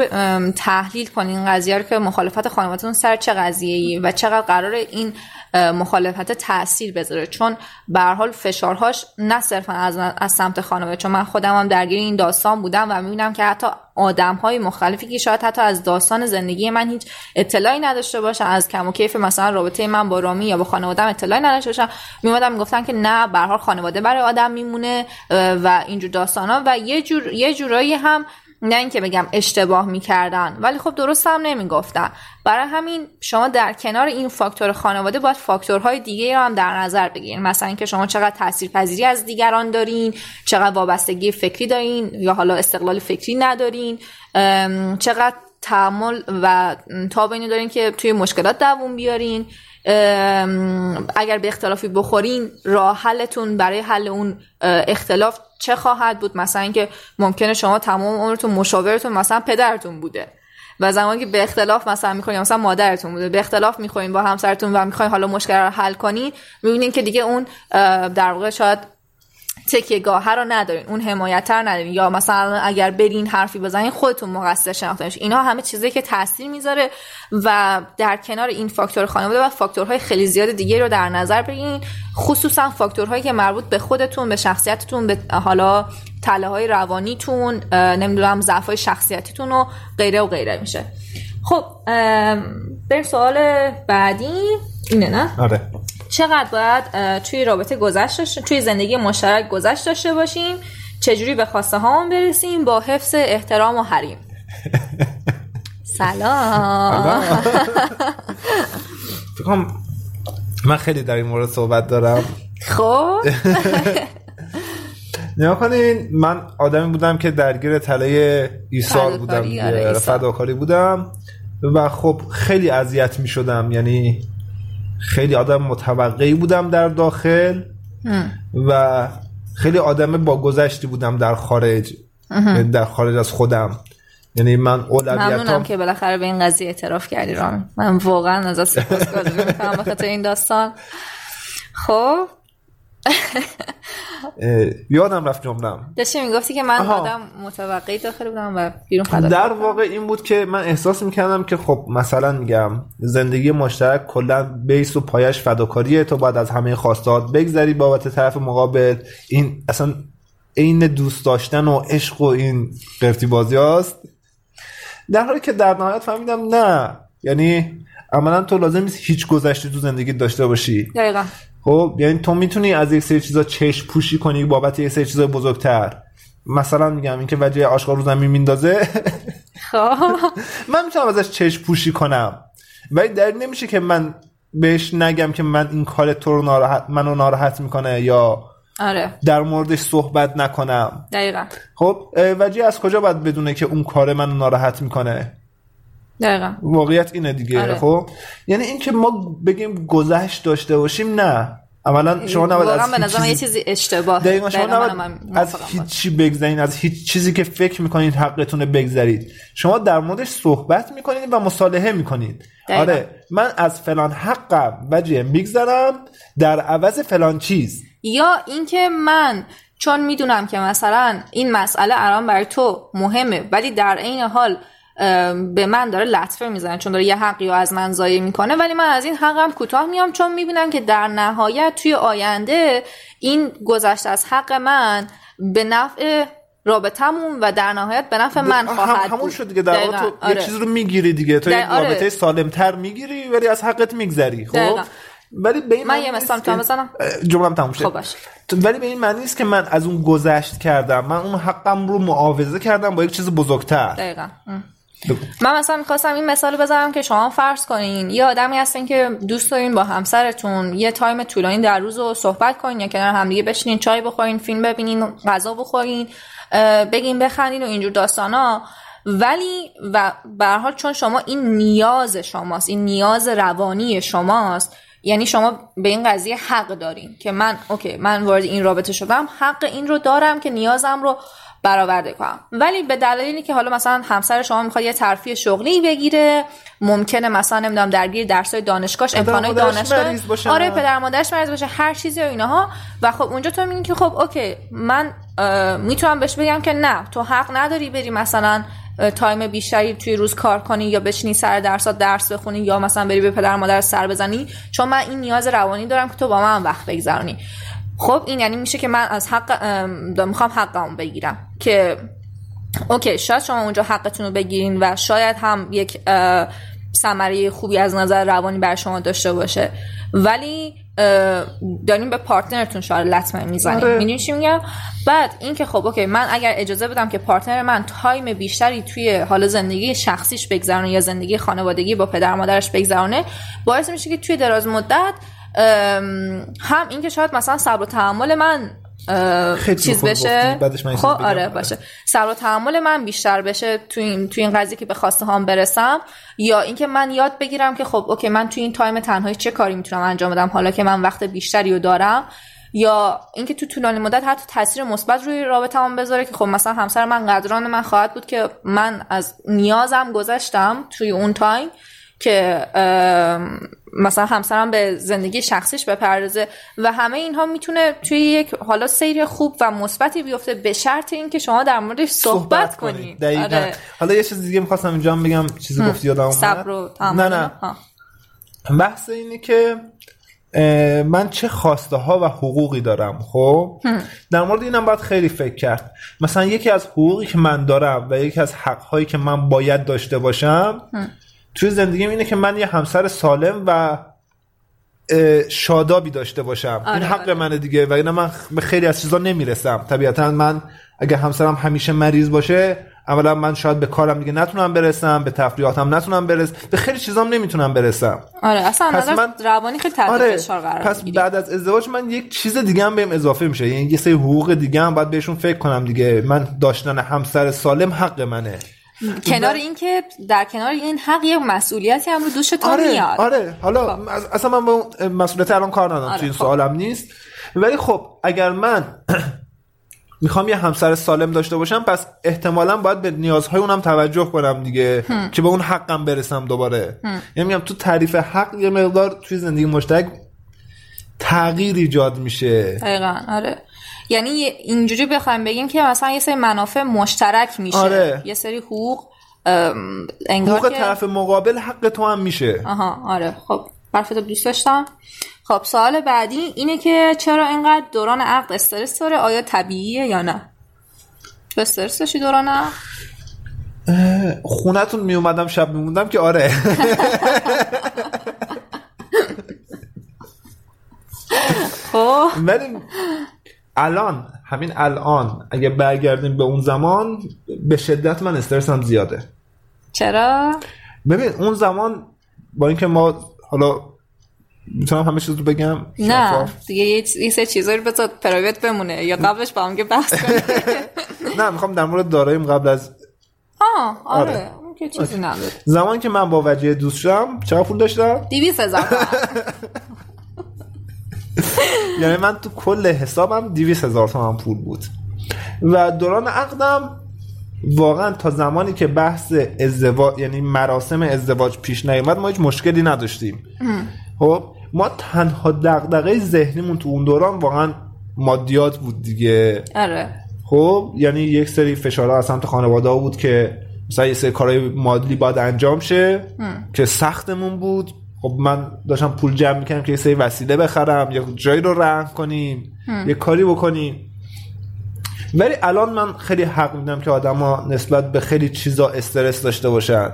تحلیل کنین قضیه رو که مخالفت خانوادهتون سر چه قضیه‌ای و چقدر قرار این مخالفت تاثیر بذاره. چون به حال فشارهاش نه صرفا از, از سمت خانواده چون من خودم هم درگیر این داستان بودم و می‌بینم که حتی آدم های مختلفی که شاید حتی از داستان زندگی من هیچ اطلاعی نداشته باشن از کم و کیف مثلا رابطه من با رامی یا با خانوادم اطلاعی نداشته باشن. میومدن می‌گفتن که نه به خانواده برای آدم میمونه و اینجور داستان ها و یه جور یه جورایی هم نه اینکه بگم اشتباه می‌کردن ولی خب درست هم نمی‌گفتن. برای همین شما در کنار این فاکتور خانواده باید فاکتورهای دیگه رو هم در نظر بگیرین. مثلا اینکه شما چقدر تاثیرپذیری از دیگران دارین چقدر وابستگی فکری دارین یا حالا استقلال فکری ندارین چقدر تحمل و اینو دارین که توی مشکلات دووم بیارین. اگر به اختلافی بخورین راه حلتون برای حل اون اختلاف چه خواهد بود؟ مثلا اینکه ممکنه شما تمام عمرتون مشاورتون مثلا پدرتون بوده و زمانی که به اختلاف مثلا می‌کنین مثلا مادرتون بوده به اختلاف می‌خورین با همسرتون و می‌خواین حالا مشکل رو حل کنین می‌بینین که دیگه اون در واقع شاید تکیه گاه رو ندارین اون حمایت رو ندارین. یا مثلا اگر برین حرفی بزنین خودتون مقصر شناخته اینها همه چیزایی که تاثیر می‌ذاره و در کنار این فاکتور خانواده و فاکتورهای خیلی زیاد دیگه رو در نظر بگیرین. خصوصا فاکتورهایی که مربوط به خودتون به شخصیتتون به حالا تله های روانیتون نمی‌دونم ضعف های شخصیتیتون و غیره و غیره میشه. خب بریم سوال بعدی. اینه نه؟ آره. چقدر باید توی رابطه گذشت توی زندگی مشترک گذشت داشته باشیم چجوری به خواسته هامون برسیم با حفظ احترام و حریم. سلام. فکر کنم من خیلی در این مورد صحبت دارم. خب. نیا کنین من آدمی بودم که درگیر تله ایثار فداکاری، بودم. آره،. فداکاری بودم. و خب خیلی اذیت می شدم یعنی خیلی آدم متوقعی بودم در داخل و خیلی آدم با گذشتی بودم در خارج یعنی در خارج از خودم. یعنی من ممنونم اولویتام که بالاخره به این قضیه اعتراف کردی رامین. من واقعا ازت سپاسگزاری می‌کنم به خاطر این داستان. خب یادم رفت جملم داشتی می‌گفتی که من. آدم متوقعی داخل بودم و بیرون فدا در واقع این بود که من احساس می‌کردم که خب مثلا میگم زندگی مشترک کلا بیس و پایش فداکاریه تو باید از همه خواستات بگذری بابت طرف مقابل. این اصلا عین دوست داشتن و عشق و این قرتی بازی هاست. در حالی که در نهایت فهمیدم نه. یعنی عملا تو لازم نیست هیچ گذشته تو زندگی داشته باشی. دقیقا. خب یعنی تو می‌تونی از یک سری چیزا چشم پوشی کنی بابت یک سری چیزا بزرگتر. مثلا میگم اینکه وجه آشغال رو زمین میندازه. خب. من می‌تونم ازش چشم پوشی کنم. ولی در نمیشه که من بهش نگم که من این کار تو رو ناراحت منو ناراحت می‌کنه یا آره. در موردش صحبت نکنم. دقیقا. خب وجه از کجا باید بدونه که اون کار منو ناراحت می‌کنه؟ دقیقا. واقعیت اینه دیگه آره. خب؟ یعنی اینکه ما بگیم گذشت داشته باشیم نه. اولا شما نباید از به هیچ نظر من یه چیزی- اشتباه دقیقا شما نباید از هیچی بگذرین از هیچ چیزی که فکر می‌کنید حقتونه بگذرید. شما در موردش صحبت می‌کنید و مصالحه می‌کنید دقیقا. آره من از فلان حقم وجه میگذرم در عوض فلان چیز. یا اینکه من چون می‌دونم که مثلا این مسئله الان برای تو مهمه ولی در عین حال به من داره لطفه می‌زنه چون داره یه حقی رو از من ضایع می‌کنه ولی من از این حقم کوتاه میام چون می‌بینم که در نهایت توی آینده این گذشته از حق من به نفع رابطمون و در نهایت به نفع من هم- خواهد همون بود. شد دیگه در واقع. تو یه آره. چیزی رو می‌گیری دیگه تو آره. رابطه سالمتر می‌گیری ولی از حقت میگذری خب دقیقاً. ولی به این من یه مثال که- می‌تونم بزنم اه، جمله‌ام تموم شد خب. تو- ولی به این معنی نیست که من از اون گذشت کردم من اون حقم رو معاوضه کردم با یک چیز بزرگتر دقیقا ام. من مثلا می‌خواستم این مثال بزنم که شما فرض کنین یه آدمی هستین که دوست دارین با همسرتون یه تایم طولانی در روز رو صحبت کنین یا کنار همدیگه بشینین چای بخورین فیلم ببینین غذا بخورین بگین بخندین و اینجور داستانا. ولی و به حال چون شما این نیاز شماست این نیاز روانی شماست یعنی شما به این قضیه حق دارین که من اوکی من وارد این رابطه شدم حق این رو دارم که نیازم رو برآورده کنم. ولی به دلیلی که حالا مثلا همسر شما می‌خواد یه ترفیع شغلی بگیره ممکنه مثلا نمی‌دونم درگیر درسای دانشگاهش امکانات دانشگاه. آره پدر مادرش مریض باشه هر چیزی و اینها. و خب اونجا تو میگی که خب اوکی من می‌تونم بهش بگم که نه تو حق نداری بری مثلا time بیشتری توی روز کار کنی یا بشینی سر درسات درس بخونی یا مثلا بری به پدر مادر سر بزنی چون من این نیاز روانی دارم که تو با من وقت بگذرونی. خب این یعنی میشه که من از حق می‌خوام حقمو بگیرم که okay شاید شما اونجا حقتون رو بگیرین و شاید هم یک ثمره خوبی از نظر روانی برا شما داشته باشه. ولی اه، دارین به partner تون شاید لطمه می‌زنین. آره. می‌دونی چی میگم؟ بعد اینکه خب okay من اگر اجازه بدم که partner من time بیشتری توی حالا زندگی شخصیش بگذرونه یا زندگی خانوادگی با پدر مادرش بگذرونه باعث میشه که توی دراز مدت هم اینکه شاید مثلا صبر و تحمل من خیلی چیز بشه. خب. آره باشه. صبر و تحمل من بیشتر بشه تو این تو این قضیه که به خواسته هام برسم. یا اینکه من یاد بگیرم که خب okay من تو این time تنهایی چه کاری می‌تونم انجام بدم؟ حالا که من وقت بیشتری رو دارم. یا اینکه تو طولانی مدت حتی تاثیر مثبت روی رابطه‌ام بذاره که خب مثلا همسر من قدران من خواهد بود که من از نیازم گذشتم توی اون تایم که مثلا همسرم به زندگی شخصیش بپردازه و همه اینها می‌تونه توی یک حالا سیر خوب و مثبتی بیفته به شرط اینکه شما در موردش صحبت, کنید دقیقاً. آره. حالا یه چیز دیگه می‌خواستم اینجا بگم چیزی گفتی یادم اومد. نه نه. ها. بحث اینه که من چه خواسته ها و حقوقی دارم خب؟ در مورد اینم باید خیلی فکر کرد. مثلا یکی از حقوقی که من دارم و یکی از حق هایی که من باید داشته باشم توی زندگیم اینه که من یه همسر سالم و شادابی داشته باشم. این حق آره. منه دیگه و اینا من به خیلی از چیزا نمی‌رسم. طبیعتا من اگه همسرم همیشه مریض باشه اولا من شاید به کارم دیگه نتونم برسم به تفریحاتم نتونم برسم به خیلی چیزام نمی‌تونم برسم. آره اصلا پس من- روانی خیلی تحت آره فشار قرار پس می‌گیری. بعد از ازدواج من یک چیز دیگه هم بهم اضافه میشه. یعنی یه سری حقوق دیگه هم باید بهشون فکر کنم دیگه. من داشتن همسر سالم حق منه. کنار اینکه در کنار این حق یک مسئولیتی هم رو دوش تو آره میاد. آره. حالا از- اصلا من با مسئولیت الان کار ندارم آره، توی این خب. سوالم نیست. ولی خب اگر من می‌خوام یه همسر سالم داشته باشم پس احتمالا باید به نیازهای اونم توجه کنم دیگه که به اون حقم برسم دوباره. یعنی میگم تو تعریف حق یه مقدار توی زندگی مشترک تغییر ایجاد میشه. دقیقا آره. یعنی اینجوری بخوایم بگیم که مثلا یه سری منافع مشترک میشه. آره. یه سری حقوق انگار حقوق که طرف مقابل حق تو هم میشه. آها آره. خب حرفتو دوست داشتم. خب سوال بعدی اینه که چرا اینقدر دوران عقد استرس داره؟ آیا طبیعیه یا نه؟ تو استرس داشتی دوران عقد؟ خونتون میومدم شب میموندم که آره. خب. ولی الان همین الان اگه برگردیم به اون زمان به شدت من استرسم زیاده. چرا؟ ببین اون زمان با اینکه ما حالا می‌تونم همه چیز رو بگم؟ نه؟ دیگه یه چیز- سری چیزایی رو بذار پرایوت بمونه. یا قبلش با هم که بحث کنیم. نه می‌خوام در مورد داراییم قبل از آه آره. آره. که چیزی نداره. زمانی که من با وجه دوست شدم چقدر پول داشتم؟ دیویس هزار. یعنی من تو کل حسابم 200 هزار تومن پول بود. و دوران عقدم واقعا تا زمانی که بحث ازدواج یعنی مراسم ازدواج پیش نیومد ما هیچ مشکلی نداشتیم. خب ما تنها دغدغه ذهنیمون تو اون دوران واقعا مادیات بود دیگه. آره. خب یعنی یک سری فشارها از سمت خانواده ها بود که مثلا یه سری کارهای مادی باید انجام شه که سختمون بود. خب من داشتم پول جمع می‌کنم که یه سری وسیله بخرم یا جایی رو رهن کنیم یه کاری بکنیم. ولی الان من خیلی حق میدم که آدما نسبت به خیلی چیزا استرس داشته باشن.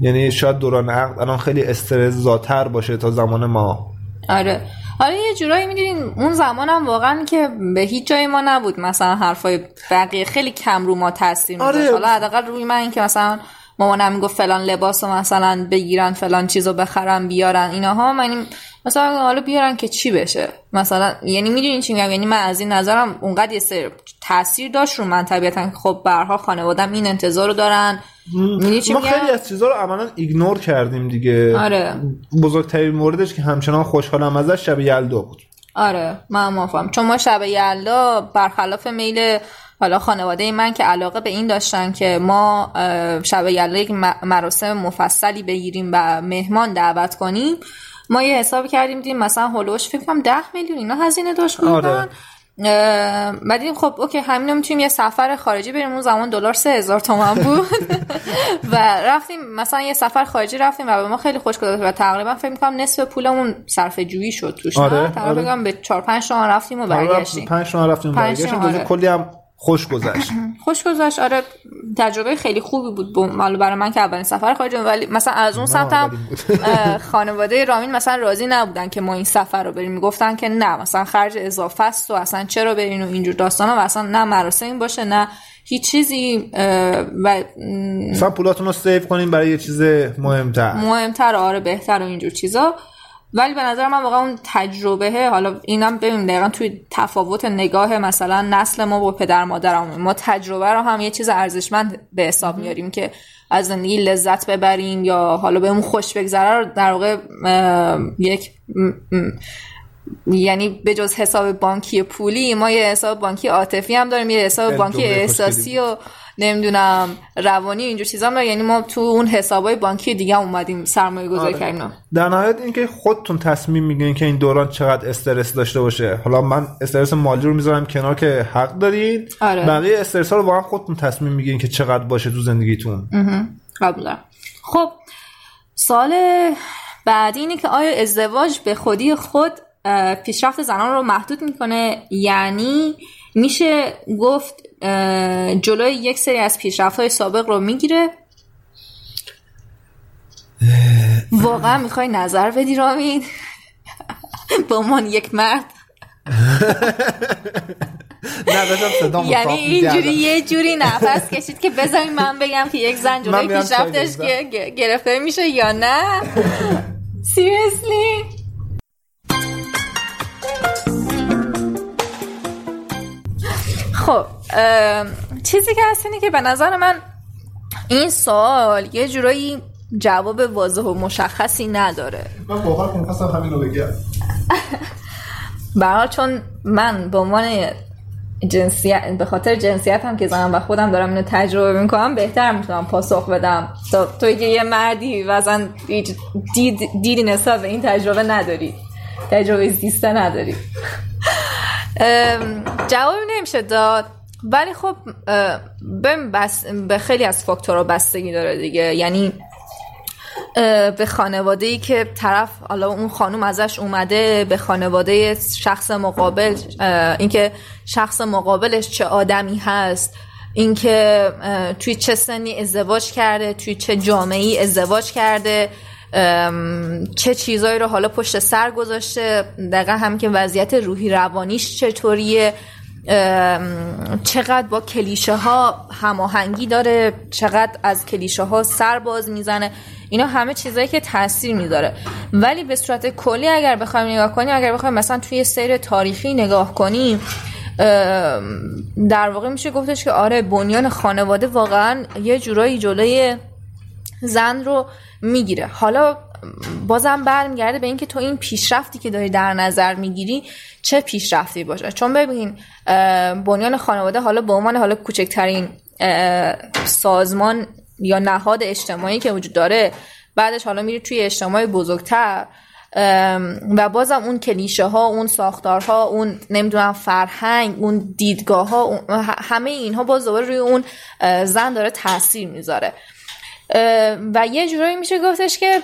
یعنی شاید دوران عقد الان خیلی استرس زاتر باشه تا زمان ما. آره. آره یه جورایی می‌دونین اون زمان هم واقعا که به هیچ جای ما نبود مثلا حرفای بقیه خیلی کم رو ما تاثیر آره. حالا حداقل روی من که مثلا مامانم می‌گفت فلان لباس رو مثلا بگیرن فلان چیزو بخرن بیارن اینها من مثلا حالا بیارن که چی بشه؟ مثلا یعنی می‌دونین چی میگم؟ یعنی من از این نظرم اونقدر یه سری تاثیر داشت رو من. طبیعتا خب برها خانوادم این انتظار رو دارن. می‌دونی چی ما میگم؟ خیلی از چیزا رو عملا ایگنور کردیم دیگه. آره. بزرگترین موردش که همچنان خوشحالم ازش شب یلدا بود. آره. من موافقم. چون ما شب یلدا برخلاف میل حالا خانواده من که علاقه به این داشتن که ما شب یلدا یک مراسم مفصلی بگیریم و مهمان دعوت کنیم ما یه حساب کردیم دیدیم مثلا هولوش فکر کنم 10 میلیون اینا هزینه داشت آره. بعد دیدیم خب اوکی همین رو می‌تونیم یه سفر خارجی بریم اون زمان دلار سه هزار تومن بود و رفتیم مثلا یه سفر خارجی رفتیم و به ما خیلی خوش گذشت و تقریبا فکر می‌کنم نصف پولمون صرف جویی شد توش آره، تقریبا آره. بگم به 4 5 تومن رفتیم و برگشتیم پنج تومن رفتیم پنج برگشتیم آره. کلی هم خوش گذشت. خوش گذشت. آره تجربه خیلی خوبی بود. حالا برای من که اولین سفر خارجی بود، ولی مثلا از اون سمت هم خانواده رامین مثلا راضی نبودن که ما این سفر رو بریم. می‌گفتن که نه مثلا خرج اضافه است و اصلا چرا برین و اینجور داستانا و اصلا نه مراسم باشه نه هیچ چیزی و مثلا پولاتون رو سیو کنیم برای یه چیز مهمتر. مهمتر آره بهتر و اینجور چیزا. ولی به نظر من واقعا اون تجربه حالا اینم ببینیم دقیقا توی تفاوت نگاه مثلا نسل ما با پدر مادرمون. ما تجربه رو هم یه چیز ارزشمند به حساب میاریم که از زندگی لذت ببریم یا حالا بهمون خوش بگذره رو در واقع یک یعنی به جز حساب بانکی پولی ما یه حساب بانکی عاطفی هم داریم یه حساب خیلی بانکی احساسی و نمی‌دونم روانی اینجور چیزا داریم. یعنی ما تو اون حسابای بانکی دیگه هم اومدیم سرمایه گذاری آره. کردیم. در نهایت اینکه خودتون تصمیم می‌گیرین که این دوران چقدر استرس داشته باشه. حالا من استرس مالی رو می‌ذارم کنار که حق دارید آره. بقیه استرس ها رو واقعا خودتون تصمیم می‌گیرین که چقدر باشه تو زندگیتون. قبول دارم خب سال بعدی اینه که آیا ازدواج به خودی خود پیشرفت زنان رو محدود می‌کنه. یعنی میشه گفت جلوی یک سری از پیشرفت های سابق رو می‌گیره. واقعا می‌خوای نظر بدی رامین به عنوان یک مرد. یعنی اینجوری. یه جوری نفس کشید که بذارین من بگم که یک زن جلوی من پیشرفتش گرفته میشه یا نه. سیریسلی خب چیزی که هست اینه که به نظر من این سوال یه جورایی جواب واضح و مشخصی نداره. من واقعا می‌خواستم همین رو بگم. برای چون من به عنوان جنسیت به خاطر جنسیت هم که زنم و خودم دارم اینو تجربه می‌کنم بهتر می‌تونم پاسخ بدم. توی که یه مردی و دید دیدی نسبت به این تجربه نداری. تجربه زیسته نداری. ام، جوابی نمیشه داد. ولی خب به, خیلی از فاکتورها بستگی داره دیگه. یعنی به خانواده ای که طرف حالا اون خانوم ازش اومده به خانواده شخص مقابل اینکه شخص مقابلش چه آدمی هست اینکه توی چه سنی ازدواج کرده توی چه جامعه ای ازدواج کرده چه چیزایی رو حالا پشت سر گذاشته دقیقا هم که وضعیت روحی روانیش چطوریه چقدر با کلیشه ها هماهنگی داره چقدر از کلیشه ها سر باز می‌زنه اینا همه چیزایی که تاثیر می‌ذاره. ولی به صورت کلی اگر بخوایم نگاه کنیم اگر بخوایم مثلا توی سیر تاریخی نگاه کنیم در واقع میشه گفتش که آره بنیان خانواده واقعا یه جورایی جلوی زن رو می‌گیره. حالا بازم برمیگرده به اینکه تو این پیشرفتی که داری در نظر می‌گیری چه پیشرفتی باشه؟ چون ببین بنیان خانواده حالا به عنوان حالا کوچکترین سازمان یا نهاد اجتماعی که وجود داره بعدش حالا میری توی اجتماع بزرگتر و بازم اون کلیشه ها اون ساختارها اون نمی‌دونم فرهنگ اون دیدگاه ها همه اینها باز دوباره روی اون زن داره تاثیر می‌ذاره. و یه جورایی میشه گفتش که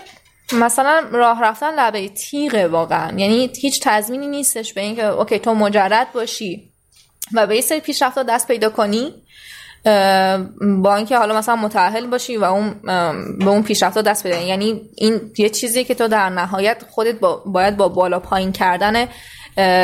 مثلا راه رفتن لبه تیغه واقعا. یعنی هیچ تضمینی نیستش به اینکه اوکی تو مجرد باشی و به یه سری پیشرفت دست پیدا کنی با اینکه حالا مثلا متأهل باشی و اون به اون پیشرفت دست پیدا یعنی این یه چیزی که تو در نهایت خودت با باید با بالا پایین کردن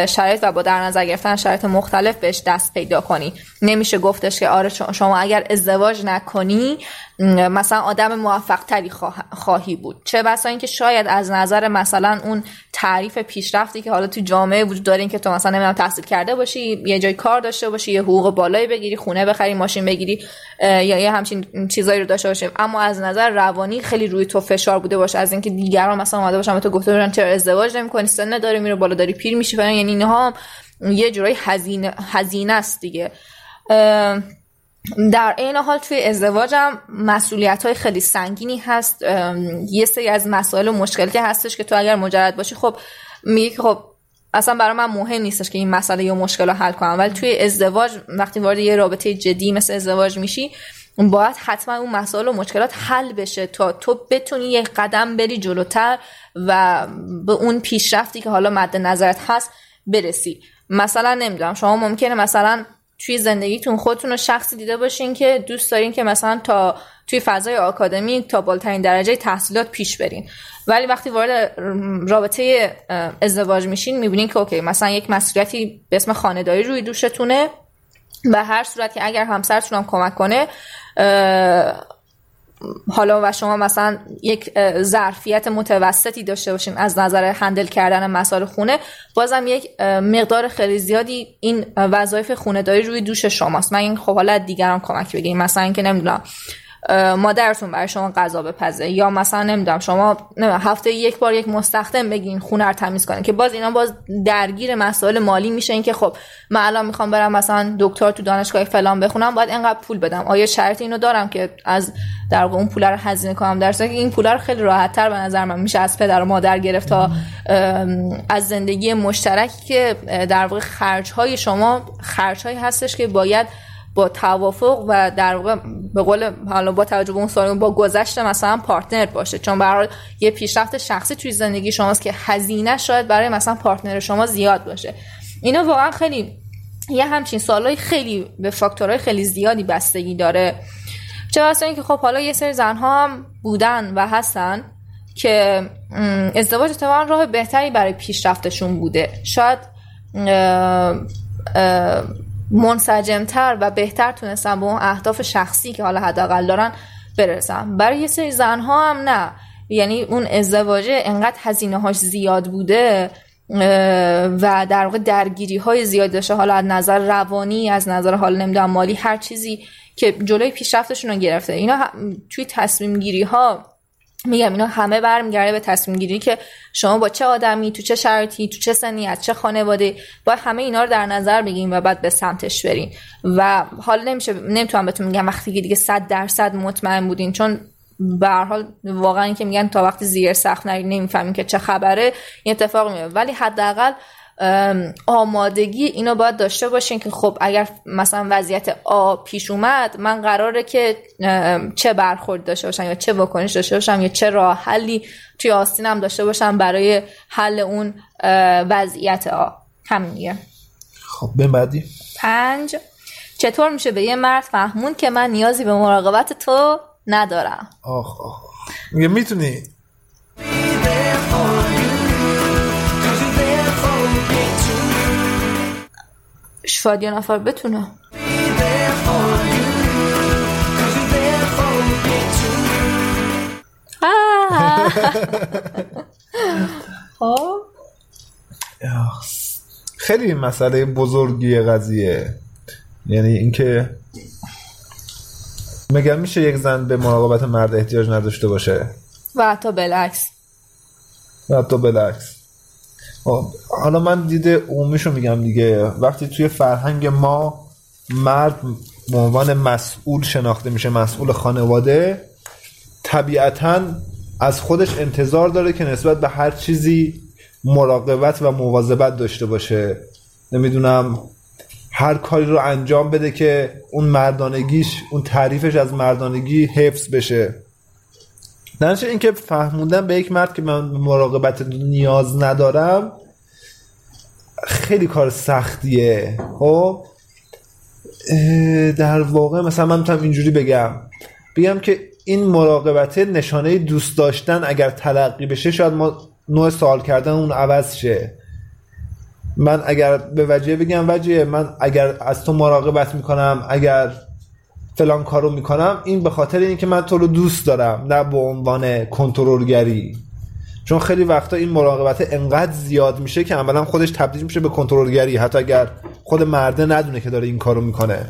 شرایط و با در نظر گرفتن شرایط مختلف بهش دست پیدا کنی. نمیشه گفتش که آره شما- اگر ازدواج نکنی مثلا آدم موفق تری خواهی بود. چه بسا اینکه شاید از نظر مثلا اون تعریف پیشرفتی که حالا تو جامعه وجود داره این که تو مثلا نمی‌دونم تحصیل کرده باشی یه جای کار داشته باشی یه حقوق بالایی بگیری خونه بخری ماشین بگیری یا یه همچین چیزایی رو داشته باشی. اما از نظر روانی خیلی روی تو فشار بوده باشه. از اینکه دیگران مثلا اومده باشن به تو گفته باشن چرا ازدواج نمی‌کنی؟ سن داری میره بالا داری پیر میشی یعنی اینها یه جورایی هزینه هزینه است دیگه. در این حال توی ازدواجم مسئولیت های خیلی سنگینی هست. یه سری از مسائل و مشکلی که هستش که تو اگر مجرد باشی خب میگه که خب اصلا برای من مهم نیستش که این مسئله یا مشکل رو حل کنم. ولی توی ازدواج وقتی وارد یه رابطه جدی مثل ازدواج میشی باید حتما اون مسائل و مشکلات حل بشه تا تو بتونی یه قدم بری جلوتر و به اون پیشرفتی که حالا مد نظرت هست برسی. مثلا نمی‌دونم شما ممکنه مثلا توی زندگیتون خودتون رو شخصی دیده باشین که دوست دارین که مثلا تا توی فضای آکادمی تا بالاترین درجه تحصیلات پیش برین. ولی وقتی وارد رابطه ازدواج میشین می‌بینین که اوکی مثلا یک مسئولیتی به اسم خانهداری روی دوشتونه. به هر صورت که اگر همسرتون هم کمک کنه حالا و شما مثلا یک ظرفیت متوسطی داشته باشین از نظر هندل کردن مسائل خونه بازم یک مقدار خیلی زیادی این وظایف خونه داری روی دوش شماست. من این خب حالا دیگران کمک بگیریم. مثلا اینکه نمی‌دونم مادرتون برای شما غذا بپزه. یا مثلا نمی‌دونم شما نمی‌دونم هفته یک بار یک مستخدم بگین خونه رو تمیز کنین که باز اینا باز درگیر مسائل مالی میشه. این که خب من الان می‌خوام برم مثلا دکتر تو دانشگاه فلان بخونم باید اینقدر پول بدم. آیا شرط اینو دارم که از در اون پول رو هزینه کنم؟ در که این پول رو خیلی راحت تر به نظر من میشه از پدر و مادر گرفت تا از زندگی مشترکی که در واقع خرج های شما خرج هستش که باید با توافق و در واقع به قول حالا با توجه به اون سوال با گذشته مثلا پارتنر باشه. چون برای یه پیشرفت شخصی توی زندگی شماست که هزینه شاید برای مثلا پارتنر شما زیاد باشه. اینا واقعا خیلی یه همچین سوالای خیلی به فاکتورهای خیلی زیادی بستگی داره. چه بسا اینکه خب حالا یه سری زنها هم بودن و هستن که ازدواج اتفاقا راه بهتری برای پیشرفتشون بوده. شاید منسجمتر و بهتر تونستن به اون اهداف شخصی که حالا حداقل دارن برسن برای یه سری زنها هم نه. یعنی اون ازدواجه انقدر هزینه هاش زیاد بوده و در واقع درگیری های زیاد داشته. حالا از نظر روانی از نظر حال نمی‌دونم مالی هر چیزی که جلوی پیشرفتشون رو گرفته. اینا توی تصمیم گیری ها میگم اینا همه برمیگرده به تصمیم گیری که شما با چه آدمی تو چه شرایطی تو چه سنی از چه خانواده باید همه اینا رو در نظر بگیریم و بعد به سمتش برین و حالا نمیشه نمی‌تونم بهتون میگم وقتی که دیگه صد درصد مطمئن بودین چون به حال واقعا که میگن تا وقتی زیر سخت نرید نمی‌فهمین که چه خبره این اتفاق میفته. ولی حداقل آمادگی اینو باید داشته باشین که خب اگر مثلا وضعیت آ پیش اومد من قراره که چه برخورد داشته باشم یا چه واکنش داشته باشم یا چه راه حلی توی آستینم داشته باشم برای حل اون وضعیت آ همین دیگه. خب به بعدی. پنج. چطور میشه به یه مرد فهمون که من نیازی به مراقبت تو ندارم؟ آخ آخ میگه می‌تونی. شاید یه نفر بتونه. خب. خیلی مسئله بزرگی قضیه یعنی اینکه مگر میشه یک زن به مراقبت مرد احتیاج نداشته باشه و حتی بالعکس و حتی بالعکس حالا من دیده عمومیشو میگم دیگه. وقتی توی فرهنگ ما مرد به عنوان مسئول شناخته میشه مسئول خانواده طبیعتا از خودش انتظار داره که نسبت به هر چیزی مراقبت و مواظبت داشته باشه. نمی‌دونم هر کاری رو انجام بده که اون مردانگیش اون تعریفش از مردانگی حفظ بشه. درنچه اینکه فهموندم به یک مرد که من مراقبت نیاز ندارم خیلی کار سختیه. خب؟ در واقع مثلا من می‌تونم اینجوری بگم. بگم که این مراقبت نشانه دوست داشتن اگر تلقی بشه شاید ما نوع سوال کردن اون عوض شه. من اگر به وجه بگم وجه من اگر از تو مراقبت می‌کنم اگر فلان کارو می‌کنم این به خاطر اینکه من تو رو دوست دارم نه به عنوان کنترلگری. چون خیلی وقتا این مراقبت انقدر زیاد میشه که عملا خودش تبدیل میشه به کنترلگری. حتی اگر خود مرده ندونه که داره این کارو می‌کنه.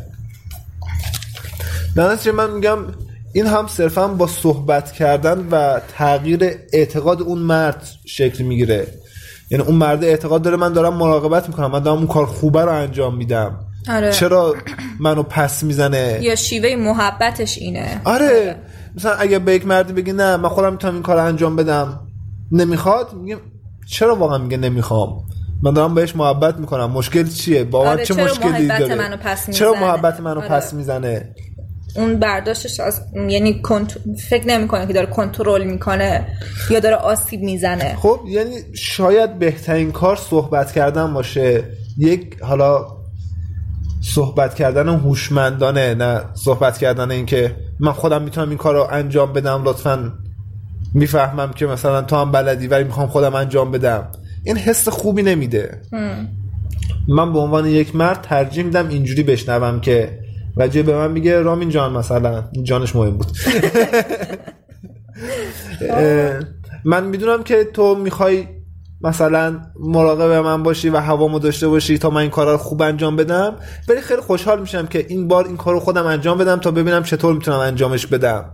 در من میگم این هم صرفا با صحبت کردن و تغییر اعتقاد اون مرد شکل می‌گیره. یعنی اون مرد اعتقاد داره من دارم مراقبت می‌کنم من دارم اون کار خوبه رو انجام میدم. آره. چرا منو پس می‌زنه؟ یا شیوه محبتش اینه. آره. مثلا اگه به یک مردی بگی نه من خودم می‌تونم این کار انجام بدم نمی‌خواد؟ میگه چرا واقعا میگه نمی‌خوام؟ من دارم بهش محبت می‌کنم. مشکل چیه؟ با من آره، چه مشکلی محبت داره؟ منو پس چرا؟ محبت منو آره. پس می‌زنه؟ اون برداشتش از یعنی کنت... فکر نمی‌کنه که داره کنترل می‌کنه یا داره آسیب می‌زنه. خب یعنی شاید بهترین کار صحبت کردن باشه. یک حالا صحبت کردن هوشمندانه نه صحبت کردن این که من خودم می‌تونم این کار رو انجام بدم لطفا می‌فهمم که مثلا تو هم بلدی ولی می‌خوام خودم انجام بدم. این حس خوبی نمیده. من به عنوان یک مرد ترجیح میدم اینجوری بشنوم که وجه به من میگه رامین جان مثلا. جانش مهم بود. من می‌دونم که تو می‌خوای مثلا مراقب من باشی و هوامو داشته باشی تا من این کارا رو خوب انجام بدم. ولی خیلی خوشحال میشم که این بار این کار رو خودم انجام بدم تا ببینم چطور می‌تونم انجامش بدم.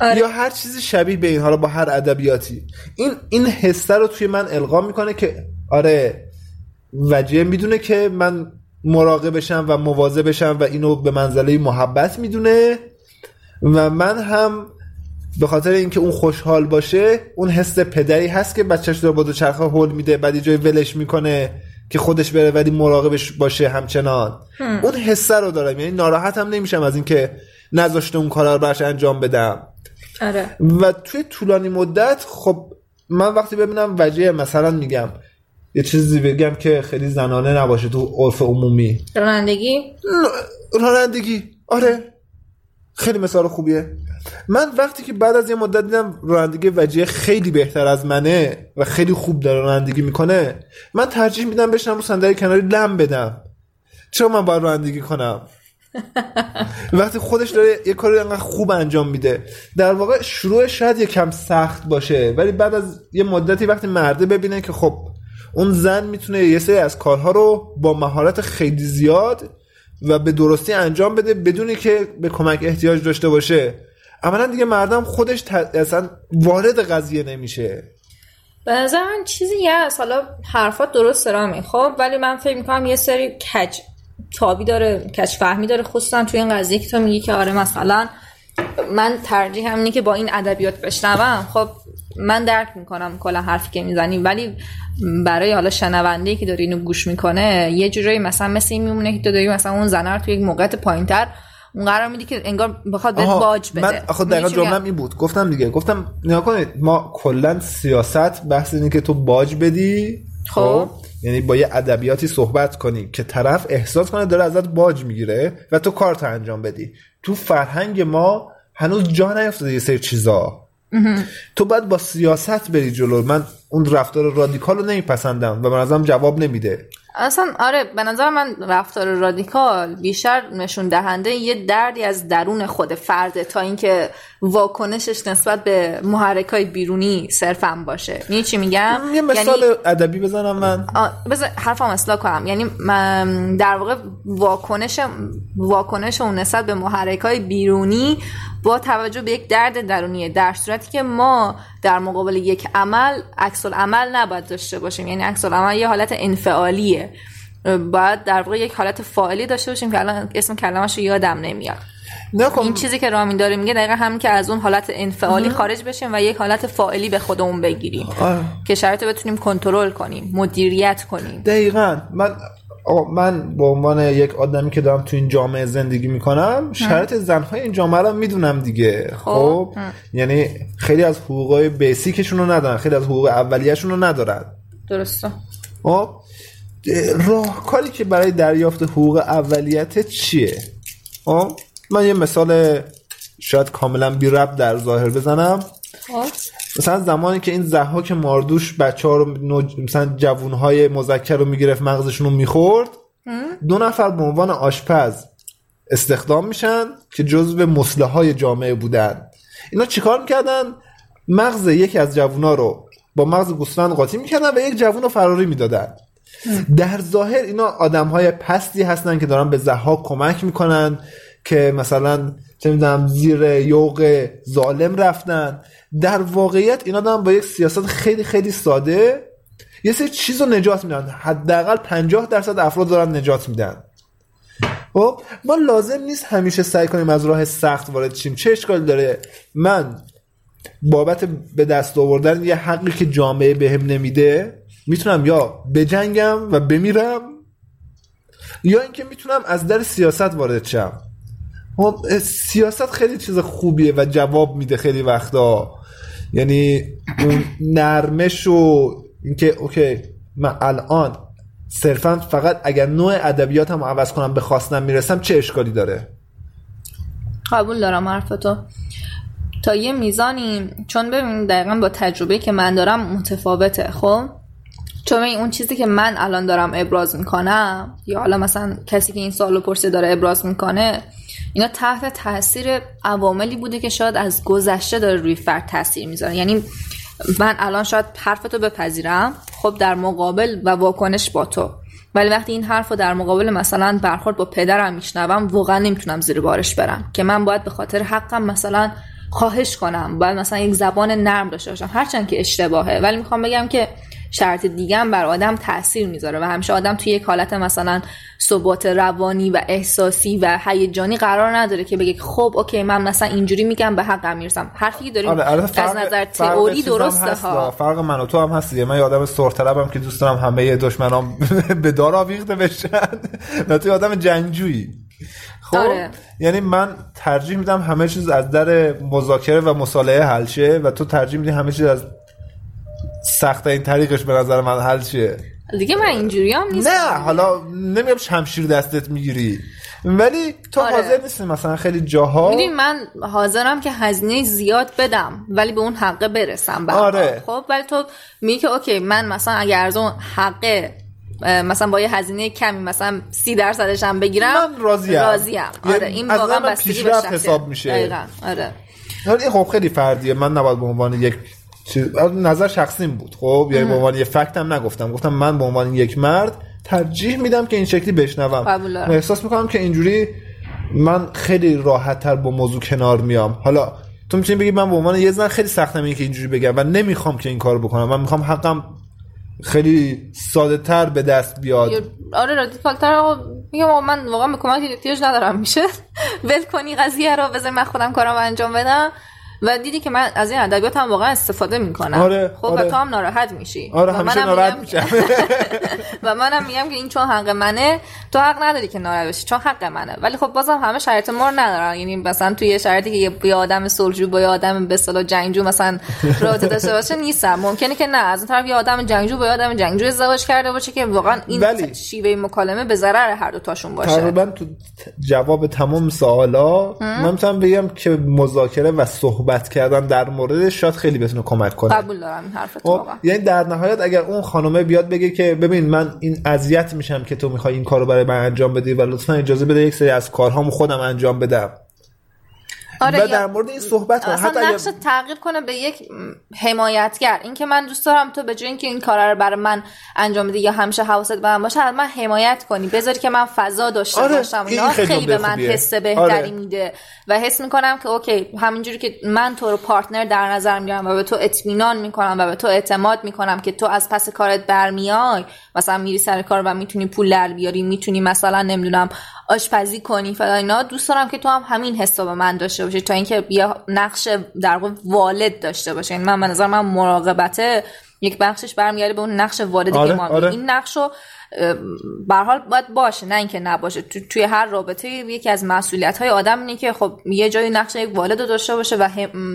آره. یا هر چیزی شبیه به این حالا با هر ادبیاتی. این این حسه رو توی من القا می‌کنه که آره وجه می‌دونه که من مراقبشم و مواظبشم و اینو به منزله محبت می‌دونه و من هم به خاطر اینکه اون خوشحال باشه اون حس پدری هست که بچهش داره با دوچرخه هول میده بعد یه جای ولش می‌کنه که خودش بره ولی مراقبش باشه همچنان. اون حسه رو دارم. یعنی ناراحت هم نمیشم از اینکه نذاشته اون کارا رو براش انجام بدم. آره. و توی طولانی مدت خب من وقتی ببینم وجه مثلا میگم یه چیزی بگم که خیلی زنانه نباشه تو عرف عمومی. رانندگی؟ رانندگی. آره. خیلی مثال خوبیه. من وقتی که بعد از یه مدت دیدم رانندگی وجه خیلی بهتر از منه و خیلی خوب داره رانندگی می‌کنه من ترجیح میدم بشنم رو صندلی کناری لم بدم. چرا من باید رانندگی کنم؟ وقتی خودش داره یه کاری انقدر خوب انجام میده. در واقع شروع شاید یه کم سخت باشه ولی بعد از یه مدتی وقتی مرده ببینه که خب اون زن می‌تونه یه سری از کارها رو با مهارت خیلی زیاد و به درستی انجام بده بدونی که به کمک احتیاج داشته باشه. عملا دیگه مردم خودش ت... اصلا وارد قضیه نمیشه. به نظر من چیزی حالا حرفات درست رامی. خب ولی من فکر می‌کنم یه سری کج تابی داره کج فهمی داره. خصوصا توی این قضیه که تو میگی که آره مثلا من ترجیح اینه که با این ادبیات بشنوم. خب من درک می‌کنم کلا حرفی که می‌زنی. ولی برای حالا شنونده که داره اینو گوش می‌کنه یه جورایی مثلا مثل این میمونه که تو داری مثلا اون زنه رو توی یک موقعیت پایینتر اون قرار میدی که انگار بخواد بهت باج بده. من آخه دقیقا؟ جملم این بود. گفتم دیگه گفتم نگاه کنید ما کلا سیاست بحث اینه که تو باج بدی خب. یعنی با یه ادبیاتی صحبت کنی که طرف احساس کنه داره ازت باج می‌گیره و تو کارت انجام بدی. تو فرهنگ ما هنوز جا نیفتاده یه سری چیزا. تو باید با سیاست بری جلو. من اون رفتار رادیکال رو نمیپسندم و به نظرم جواب نمیده. اصلا آره به نظر من رفتار رادیکال بیشتر نشون دهنده یه دردی از درون خود فرده تا اینکه واکنشش نسبت به محرک های بیرونی صرفا باشه. می‌دونی چی میگم؟ یه مثال یعنی ادبی بزنم من. بذار حرفم اصلاح کنم. یعنی من در واقع واکنش واکنش اون نسبت به محرک های بیرونی با توجه به یک درد درونیه. در صورتی که ما در مقابل یک عمل عکس عمل نباید داشته باشیم. یعنی عکس عمل یه حالت انفعالیه. باید در واقع یک حالت فاعلی داشته باشیم که الان اسم کلمش رو یادم نمیاد. این چیزی که رامین داره میگه دقیقا همین که از اون حالت انفعالی خارج بشیم و یک حالت فاعلی به خودمون بگیریم. که شرایط رو بتونیم کنترل کنیم مدیریت کنیم. دقیقا. من من به عنوان یک آدمی که دارم تو این جامعه زندگی می‌کنم شرط زنهای این جامعه رو می‌دونم دیگه. خب. یعنی خیلی از حقوقای بیسیکشون رو ندارن خیلی از حقوق اولیه‌شون رو ندارن. درسته. خب؟ راهکاری که برای دریافت حقوق اولیت چیه؟ خب؟ من یه مثال شاید کاملا بی ربط در ظاهر بزنم. خب. مثلا زمانی که این زحاک ماردوش بچه ها رو نوج... مثلا جوون های مذکر رو می‌گرفت مغزشون رو می‌خورد دو نفر به عنوان آشپز استخدام میشن که جزو مسله های جامعه بودن. اینا چیکار می‌کردن؟ مغز یکی از جوونا رو با مغز گوسفند قاطی می‌کردن و یک جوون رو فراری می‌دادن. در ظاهر اینا آدم های پستی هستن که دارن به زحاک کمک می‌کنن. که مثلا چه می‌دونم زیر یوق ظالم رفتن. در واقعیت اینا دارن با یک سیاست خیلی خیلی ساده. یه سری چیز رو نجات میدن. حداقل 50 درصد افراد دارن نجات میدن. خب ما لازم نیست همیشه سعی کنیم از راه سخت وارد شیم. چه اشکالی داره؟ من بابت به دست آوردن یه حقی که جامعه بهم نمیده می‌تونم یا بجنگم و بمیرم یا اینکه می‌تونم از در سیاست وارد شم. سیاست خیلی چیز خوبیه و جواب میده خیلی وقتا. یعنی اون نرمش و اینکه اوکی من الان صرفا فقط اگر نوع ادبیاتم عوض کنم به خواستم می‌رسم چه اشکالی داره؟ قبول دارم حرفتو تا یه میزانی چون ببین دقیقا با تجربه که من دارم متفاوته خب؟ چون ببین اون چیزی که من الان دارم ابراز می‌کنم یا حالا مثلا کسی که این سوالو پرسه داره ابراز می‌کنه اینا تحت تاثیر عواملی بوده که شاید از گذشته داره روی فرد تاثیر می‌ذاره. یعنی من الان شاید حرفتو بپذیرم. خب در مقابل و واکنش با تو. ولی وقتی این حرف رو در مقابل مثلا برخورد با پدرم میشنوم واقعا نمی‌تونم زیر بارش برم. که من باید به خاطر حقم مثلا خواهش کنم. باید مثلا یک زبان نرم داشته باشم. هرچند که اشتباهه. ولی می‌خوام بگم که شرط دیگه هم بر آدم تاثیر می‌ذاره و همیشه آدم توی یک حالت مثلا ثبات روانی و احساسی و هیجانی قرار نداره که بگه خب اوکی من مثلا اینجوری میگم به حقم می‌رسم. حرفی که داریم آره البته از نظر تئوری درسته ها. فرق من و تو هم هست دیگه. من یه آدم سرطلبم که دوست دارم همه دشمنام به دار آویخته بشن. و تو آدم جنگجویی. خب آره. یعنی من ترجیح میدم همه چیز از در مذاکره و مصالحه حل شه و تو ترجیح میدی همه چیز از سخت این طریقش به نظر من حل شه دیگه من اینجوری هم نیست نه حالا نمیگم شمشیر دستت می‌گیری ولی تو آره. حاضر نیستی مثلا خیلی جاها می‌دونی من حاضرم که هزینه زیاد بدم ولی به اون حقه برسم آره. خب ولی تو میگی که اوکی من مثلا اگر از اون حقه مثلا با یه هزینه کمی مثلا سی درصدش هم بگیرم من راضیم. راضیم. آره یعنی این واقعا من بستگی به. حساب میشه. دقیقاً آره. ولی خب خیلی فردیه. من نباید به عنوان یک چیز نظر شخصیم بود خب؟ یعنی به عنوان یه فکت هم نگفتم. گفتم من به عنوان یک مرد ترجیح میدم که این شکلی بشنوم. و احساس می‌کنم که اینجوری من خیلی راحت تر با موضوع کنار میام. حالا تو می‌تونی بگی من به عنوان یه زن خیلی سختم اینه که اینجوری بگم و نمی‌خوام که این کارو بکنم. من می‌خوام حقم خیلی ساده تر به دست بیاد. آره رادیکال آقا میگم من واقعا به کمک احتیاج ندارم. میشه؟ ول کنی قضیه رو. بذار من خودم کارم انجام بدم. و دیدی که من از این ادبیات هم واقعا استفاده می‌کنم. آره، خب آره. و تو هم ناراحت میشی. آره و منم ناراحت میشم. و منم میگم که این چون حق منه تو حق نداری که ناراحت بشی چون حق منه. ولی خب بازم همه شرایط ما رو ندارن. یعنی مثلا توی یه شرایطی که یه- آدم صلحجو با یه آدم به اصطلاح جنگجو مثلا رابطه داشته باشه نیستم. ممکنه که نه. از اون طرف یه آدم جنگجو با یه آدم جنگجو ازدواج کرده باشه که واقعا این ولی- شیوه مکالمه به ضرر هر دو تاشون باشه. تقریبا تو جواب تمام سوالا من می‌تونم بگم که مذاکره و صحبت کردن در موردش شاید خیلی بتونه کمک کنه. قبول دارم این حرفت خب واقعا یعنی در نهایت اگر اون خانومه بیاد بگه که ببین من این اذیت میشم که تو می‌خوای این کارو برای من انجام بدی و لطفا اجازه بده یک سری از کارهامو خودم انجام بدم. آره، و در مورد این صحبت اصلا حتی نقش تغییر کنه به یک حمایتگر این که من دوست دارم تو به جای اینکه این کارا رو برای من انجام بدی یا همیشه حواست به من باشه از من حمایت کنی بذاری که من فضا داشته آره، باشم این اینا خیلی خیلی به من. حس بهتری آره. میده و حس می‌کنم که اوکی همینجوری که من تو رو پارتنر در نظر می‌گیرم و به تو اطمینان می‌کنم و به تو اعتماد می‌کنم که تو از پس کارت برمیای مثلا میری سر کار و می‌تونی پول در بیاری می‌تونی مثلا نمی‌دونم آشپزی کنی فلان اینا دوست دارم که تو هم همین حس رو به من داشته باشی تا اینکه یه نقش در واقع والد داشته باشه. یعنی من به نظر من مراقبته یک بخشش برمیگرده به اون نقش والدی آره، که ما آره. این نقش رو به حال باید باشه نه اینکه نباشه. تو توی هر رابطه یکی از مسئولیت های آدم اینه که خب یه جایی نقش یک والد رو داشته باشه و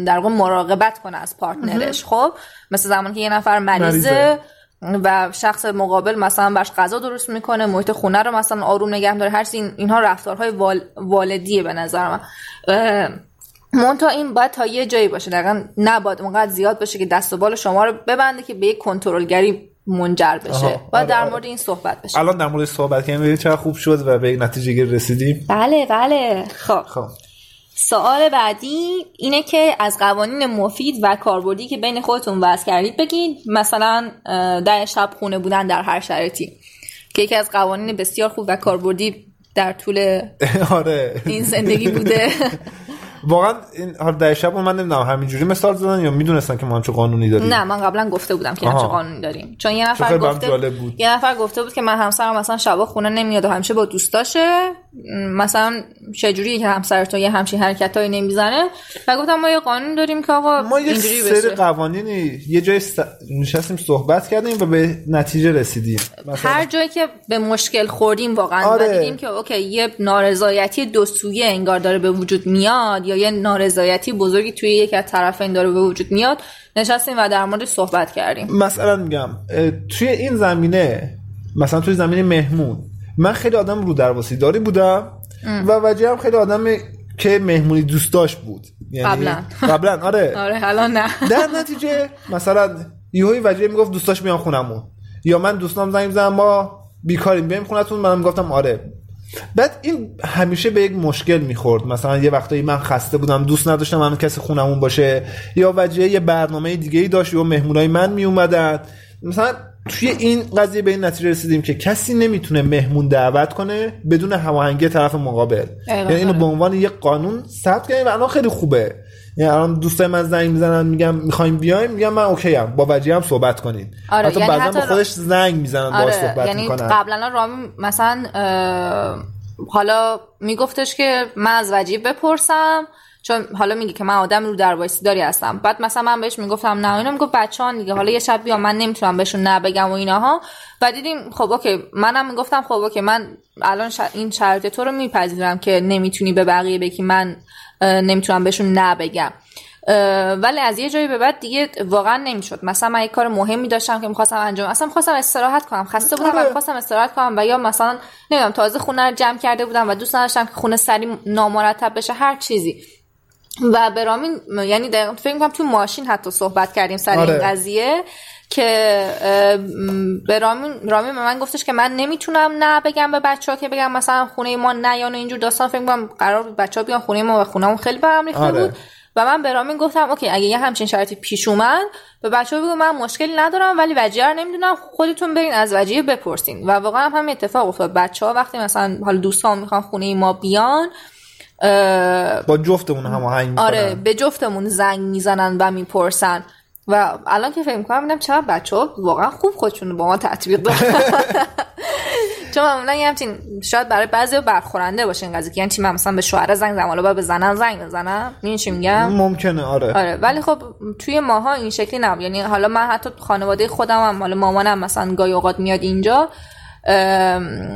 در واقع مراقبت کنه از پارتنرش. خب مثل زمانی که یه نفر مریضه مریضه. و شخص مقابل مثلا برش غذا درست می‌کنه محیط خونه رو مثلا آروم نگه داره هر این اینها رفتارهای وال... والدیه به نظر من. منتها این باید تا یه جایی باشه دقیقا نباید اونقدر زیاد باشه که دست و بال شما رو ببنده که به یک کنترلگری منجر بشه. آها، باید آره، در آره. مورد این صحبت بشه. الان در مورد صحبت کردیم چقدر خوب شد و به یک نتیجه رسیدیم. بله بله. خب. خب. سوال بعدی اینه که از قوانین مفید و کاربردی که بین خودتون وضع کردید بگید مثلا در شب خونه بودن در هر شرایطی. که یکی از قوانین بسیار خوب و کاربردی در طول آره. این زندگی بوده. واقعا این حالا در شب من نمی‌دونم همینجوری مثال زدن یا می‌دونستن که ما همچه قانونی داریم نه من قبلا گفته بودم که. همچه قانونی داریم چون یه نفر گفته بود. یه نفر گفته بود که من همسرم مثلا شبا خونه نمیاد و همیشه با دوستاشه مثلا چجوری که همسر تو یه همچین حرکتایی نمی‌زنه و گفتم ما یه قانون داریم که آقا ما یه سری قوانینی یه جای س... نشستیم صحبت کردیم و به نتیجه رسیدیم مثلا هر جایی که به مشکل خوردیم واقعا آره. و دیدیم که اوکی یه نارضایتی دو سویه انگار داره به وجود میاد یا یه نارضایتی بزرگی توی یک از طرفین داره به وجود میاد. نشستیم و در مورد صحبت کردیم. مثلا میگم توی این زمینه مثلا توی زمینه مهمون من خیلی آدم رو درواسی داری بودم و وجه هم خیلی آدم که مهمونی دوست داشت بود. یعنی قبلا. قبلا آره. آره الان نه. در نتیجه مثلا یهوی وجه می‌گفت دوستاش میان خونمون. یا من دوستام زنگ زدم ما بیکاریم بیایم خونتون. منم گفتم آره. بعد این همیشه به یک مشکل می‌خورد. مثلا یه وقتایی من خسته بودم دوست نداشتم من کسی خونمون باشه یا وجه یه برنامه دیگه ای داشت یا مهمونای من میومدن. مثلا توی این قضیه به این نتیجه رسیدیم که کسی نمی‌تونه مهمون دعوت کنه بدون هماهنگی طرف مقابل. یعنی اینو به عنوان یک قانون ثبت کردیم و الان خیلی خوبه. یعنی الان دوستای من زنگ می‌زنن میگم می‌خوایم بیایم میگم من OK ام. با وجیه هم صحبت کنین. آره، حتی یعنی بعضا حتی به خودش زنگ می‌زنن باهاش آره صحبت یعنی می‌کنن. قبلا رامی مثلا حالا میگفتش که من از وجیه بپرسم چون حالا میگه که من آدم رو در داری هستم. بعد مثلا من بهش می‌گفتم نه اینا می‌گفت بچه‌ها دیگه حالا یه شب بیا من نمی‌تونم بهشون نه بگم و ایناها. و دیدیم خب OK منم می‌گفتم خب OK من الان ش- این شرط تو رو میپذیرم که نمی‌تونی به بقیه بگی من نمی‌تونم بهشون نه بگم اه، ولی از یه جایی به بعد دیگه واقعا نمی‌شد. مثلا من یه کار مهمی داشتم که می‌خواستم انجام اصلا می‌خواستم استراحت کنم. خسته بودم و آره. می‌خواستم استراحت کنم و یا مثلا نمی‌دونم تازه خونه رو جمع کرده بودم و دوست نداشتم که خونه سری نامرتب بشه هر چیزی. و به رامین یعنی فکر می‌کنم تو ماشین حتی صحبت کردیم سر آره. این قضیه. که به رامین رامین به من گفتش که من نمی‌تونم نه بگم به بچه ها که بگم مثلا خونه ما نه یا نه اینجور داستان. فکر می‌کنم قرار بود بچه ها بیان خونه ما و خونهمون خیلی برام ریخته آره. بود. و من به رامین گفتم اوکی اگه یه همچین شرایطی پیش اومد به بچه ها بگو من مشکلی ندارم ولی وجیه رو نمی‌دونم خودتون برین از وجیه بپرسین. و واقعا هم اتفاق افتاد. بچه ها وقتی مثلا حالا دوستان می‌خوان خونه ما بیان با جفتمون هماهنگ آره به جفتمون زنگ می‌زنن و می‌پرسن. و الان که فکر می‌کنم ببینم چقدر بچه ها واقعا خوب خودشون رو با ما تطبیق دادن. چون معمولا یه همچین شاید برای بعضی برخورنده باشه این قضیه یعنی چی؟ من مثلا به شوهر زنگ زنم حالا باید به زنم زنگ بزنم. می‌دونی چی میگم؟ ممکنه آره. آره. ولی خب توی ماها این شکلی نبود. یعنی حالا من حتی خانواده خودم هم حالا مامانم مثلا گاهی اوقات میاد اینجا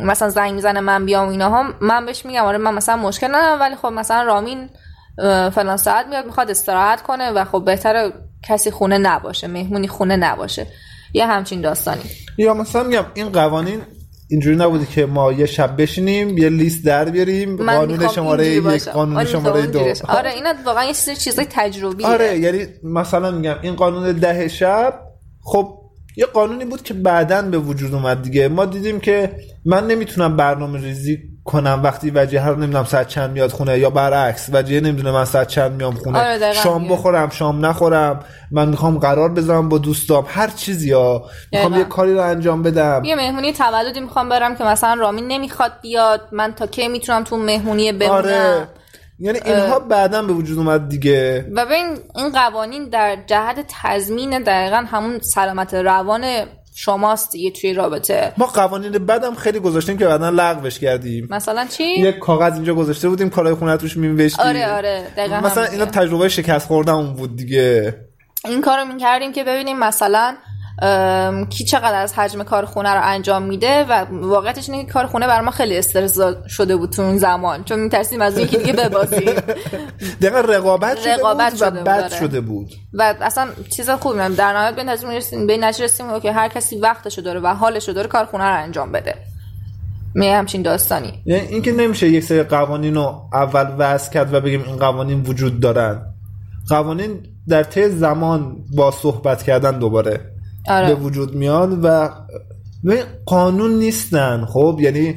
مثلا زنگ می‌زنه من بیام و ایناها من بهش میگم آره من مثلا مشکل ندارم ولی خب مثلا رامین فلان ساعت میاد می‌خواد استراحت کنه و خب بهتره کسی خونه نباشه مهمونی خونه نباشه یه همچین داستانی. یا مثلا میگم این قوانین اینجوری نبوده که ما یه شب بشینیم یه لیست در بیاریم قانون شماره یک. قانون آره، شماره دو. باشه. آره اینا واقعا یه چیز چیزای تجربیه. آره یعنی مثلا میگم این قانون ده شب خب یه قانونی بود که بعدا به وجود اومد دیگه. ما دیدیم که من نمی‌تونم برنامه ریزی کنم. وقتی وجیه رو نمی‌دونم ساعت چند میاد خونه یا برعکس وجیه نمی‌دونه من ساعت چند میام خونه. آره، شام. بخورم شام نخورم. من می‌خوام قرار بذارم با دوستام. هر چیزی یا می‌خوام. یه کاری رو انجام بدم. یه مهمونی تولدی می‌خوام برم که مثلا رامین نمی‌خواد بیاد. من تا کی می‌تونم تو مهمونی بمونم؟ آره. یعنی اینها بعدا به وجود اومد دیگه. و ببین این قوانین در جهت تضمین دقیقا همون سلامت روان شماست دیگه توی رابطه ما قوانین بدم خیلی گذاشتیم که بعدا لغوش کردیم مثلا چی؟ یک کاغذ اینجا گذاشته بودیم کارهای خونه روش می‌نوشتیم آره آره دقیقا مثلا اینا. تجربه شکست خوردن بود دیگه این کار رو می‌کردیم که ببینیم مثلا کی چقدر از حجم کار خونه رو انجام میده و واقعیتش اینه که کار خونه ما خیلی استرس شده بود تو اون زمان. چون میترسیم از یکی دیگه ببازیم. دقیقا رقابت شده رقابت بود و شده بود، بد آره. شده بود. و اصلا چیز خوبی من در نهایت به نتیجه می‌رسیم به نتیجه رسیدیم که هر کسی وقتشو داره و حالشو داره کار خونه رو انجام بده. می همچین داستانی. یعنی اینکه نمیشه یک سری قوانین رو اول وضع کرد و بگیم این قوانین وجود دارن. قوانین در طی زمان با صحبت کردن دوباره. آره. به وجود میاد و قانون نیستن خب؟ یعنی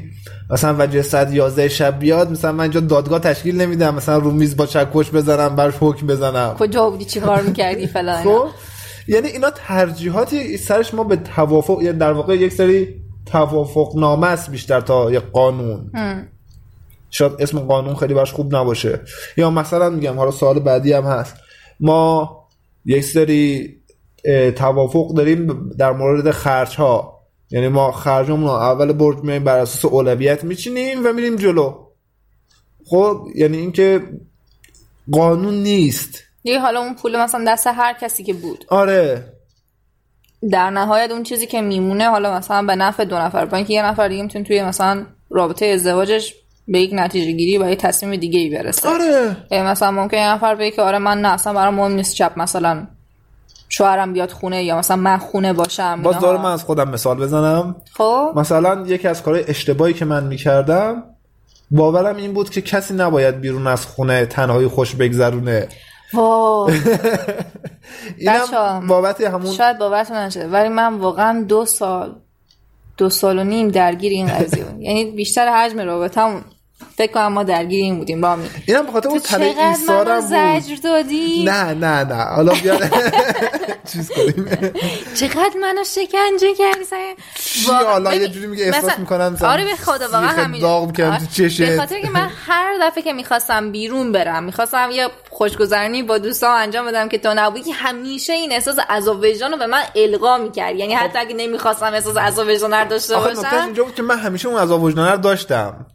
مثلا وجه ساعت 11 شب بیاد مثلا من اینجا دادگاه تشکیل نمیدم مثلا رو میز با چکش بزنم برش حکم بزنم. کجا بودی؟ چی کار می‌کردی؟ فلان. خب؟ یعنی اینا ترجیحاتی سرش ما به توافق یعنی در واقع یک سری توافق نامه است بیشتر تا یک قانون. شاید اسم قانون خیلی براش خوب نباشه. یا مثلا میگم حالا سوال بعدی هم هست. ما یک سری توافق داریم در مورد خرج ها یعنی ما خرجمون رو اول برج میایم بر اساس اولویت میچینیم و میریم جلو. خب یعنی اینکه قانون نیست. دیگه حالا اون پول مثلا دست هر کسی که بود. آره. در نهایت اون چیزی که میمونه حالا مثلا به نفع دو نفر با اینکه یه نفر دیگه می‌تونه توی مثلا رابطه ازدواجش به یک نتیجه گیری و یه تصمیم دیگه ای برسه. آره. مثلا ممکن یه نفر بگه که آره من نه اصلا برام مهم نیست شب مثلا شوهرم بیاد خونه یا مثلا من خونه باشم باز. دارم من از خودم مثال بزنم خب مثلا یکی از کارهای اشتباهی که من می‌کردم باورم این بود که کسی نباید بیرون از خونه تنهایی خوش بگذرونه اینم بابت همون شاید باورتون نشه ولی من واقعا دو سال دو سال و نیم درگیر این قضیه. یعنی بیشتر حجم رابطمون فکر کنم ما درگیر این بودیم با می اینم بخاطر اون تو تله ایثارم زجر دادی؟ نه نه نه. حالا بیا چیز کنیم. چقدر منو شکنجه کردی چی؟ حالا یه جوری میگه احساس می‌کنم آره به خدا واقعا همین داغ تو آره. چشت. به خاطر که من هر دفعه که می‌خواستم بیرون برم می‌خواستم یه خوشگذرانی با دوستام انجام بدم که تو نبودی همیشه این احساس عذاب وجدان رو به من القا می‌کرد. یعنی حتی اگه نمی‌خواستم احساس عذاب وجدان داشته آخه باشم اینجا بود که من همیشه اون عذاب وجدانه رو داشتم.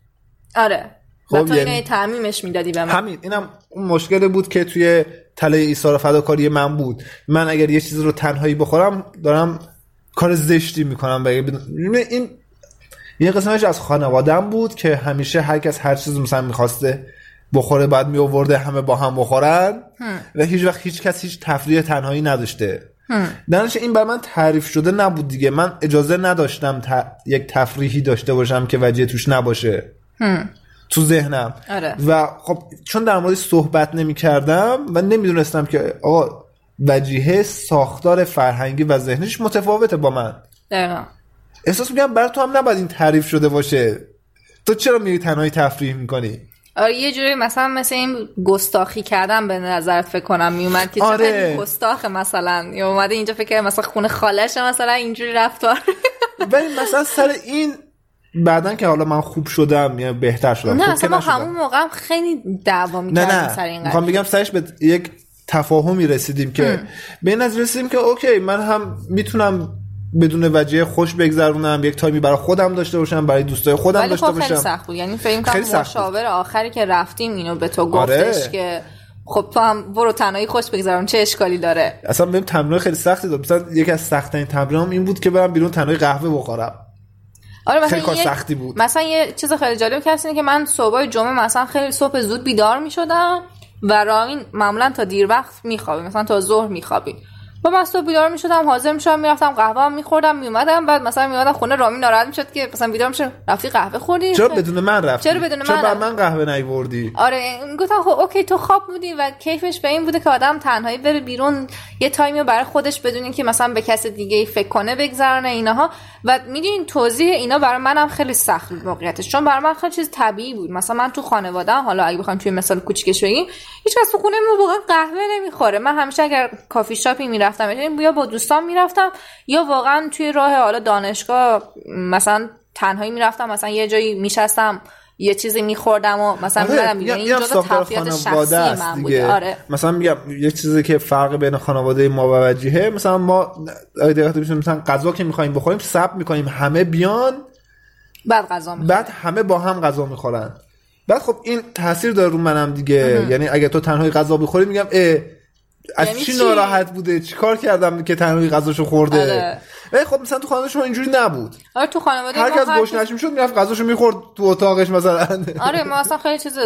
آره. خب، تو یعنی- تعمیمش می‌دادی به من. همین اینم اون مشکل بود که توی تله ایثار فداکاری من بود. من اگر یه چیز رو تنهایی بخورم دارم کار زشتی می‌کنم. این یه قسمتش از خانوادم بود که همیشه هر کس هر چیز مثلا می‌خواسته بخوره بعد می آورده همه با هم بخورن و هیچ وقت هیچ کس هیچ تفریح تنهایی نداشته. درنش این بر من تعریف شده نبود دیگه. من اجازه نداشتم ت- یک تفریحی داشته باشم که وجه توش نباشه. تو ذهنم. آره. و خب چون در مورد صحبت نمی کردم و نمی‌دونستم که آقا وجیه ساختار فرهنگی و ذهنیش متفاوته با من. دقیقا. احساس می‌کنم برای تو هم نباید این تعریف شده باشه. تو چرا میری تنهایی تفریح می‌کنی؟ آره یه جوری مثلا مثل این گستاخی کردن به نظرت فکر کنم میومد که آره. چقدر گستاخه مثلا. یا اومده اینجا فکر کنم مثلا خونه خالشه مثلا اینجوری رفتار. ولی مثلا سر این بعدا که حالا من خوب شدم یا بهتر شدم. نه اصلا ما. همون موقع هم خیلی دعوا نه می‌کردیم سر نه این می‌خوام قضیه. بگم سرش به یک تفاهمی رسیدیم که به این نظر رسیدیم که اوکی من هم می‌تونم بدون وجه خوش بگذرونم یک تایمی برای خودم داشته باشم برای دوستای خودم داشته خب خیلی باشم. سخت بود. یعنی فکر خیلی کنم سخت. مشاور آخری که رفتیم اینو به تو آره. گفتش که خب تو هم برو تنهایی خوش بگذرون چه اشکالی داره؟ اصلا بهم تمرین خیلی سختی داد. مثلا یکی از سختترین تمرینام این بود که برم بیرون تنهایی قهوه بخورم. آره مثلا خیلی کار سختی بود. مثلا یه چیز خیلی جالب اینه که من صبح جمعه مثلا خیلی صبح زود بیدار می شدم و رامین معمولا تا دیر وقت میخوابیم مثلا تا ظهر میخوابیم با من صبح بیدار می‌شدم حاضر می‌شدم می‌رفتم قهوه هم میخوردم میومدم بعد مثلا میومدم خونه رامی ناراحت می‌شد که مثلا بیدار میشه رفتی قهوه خوردی؟ چرا بدون من رفتی؟ چرا بدون چرا من رفتی؟ من قهوه نیوردی؟ آره گفتم خب OK تو خواب بودی و کیفش به این بوده که آدم تنهایی بره بیرون یه تایمی برای خودش بدونین که مثلا به کس دیگه ای فکر کنه بگذرانه اینها و می‌دونین توضیح اینا برای منم خیلی سخت بود واقعیتش. چون برای من خیلی چیز طبیعی بود. مثلا من تو خانواده حالا اگه بخوایم توی مثال کوچیکش بگیم هیچ کس تو خونه ما واقعا قهوه نمی‌خوره. من همیشه اگر کافی شاپی می‌رفتم. یعنی یا با دوستان می‌رفتم یا واقعا توی راه حالا دانشگاه مثلا تنهایی می‌رفتم مثلا یه جایی میشستم یه چیزی میخوردم و مثلا آره، میگم این اینم جزء تفریحات خانواده شخصی من دیگه. بود آره. مثلا میگم یه چیزی که فرق بین خانواده ما و وجیهه مثلا ما اگه دقت مثلا غذا که می‌خوایم بخوریم سب می‌کنیم همه بیان بعد غذا. بعد همه با هم غذا می‌خورن. بعد خب این تاثیر داره رو منم دیگه. یعنی اگه تو تنهایی غذا بخوری میگم اه از یعنی چی چی؟ ناراحت بوده؟ چی کار کردم که تنهایی غذاشو خورده؟ آره. ولی خب مثلا تو خانواده شما اینجوری نبود. آره تو خانواده هر کس هر گشنش می‌شد می‌رفت غذاشو می‌خورد تو اتاقش مثلا. آره ما اصلا خیلی چیز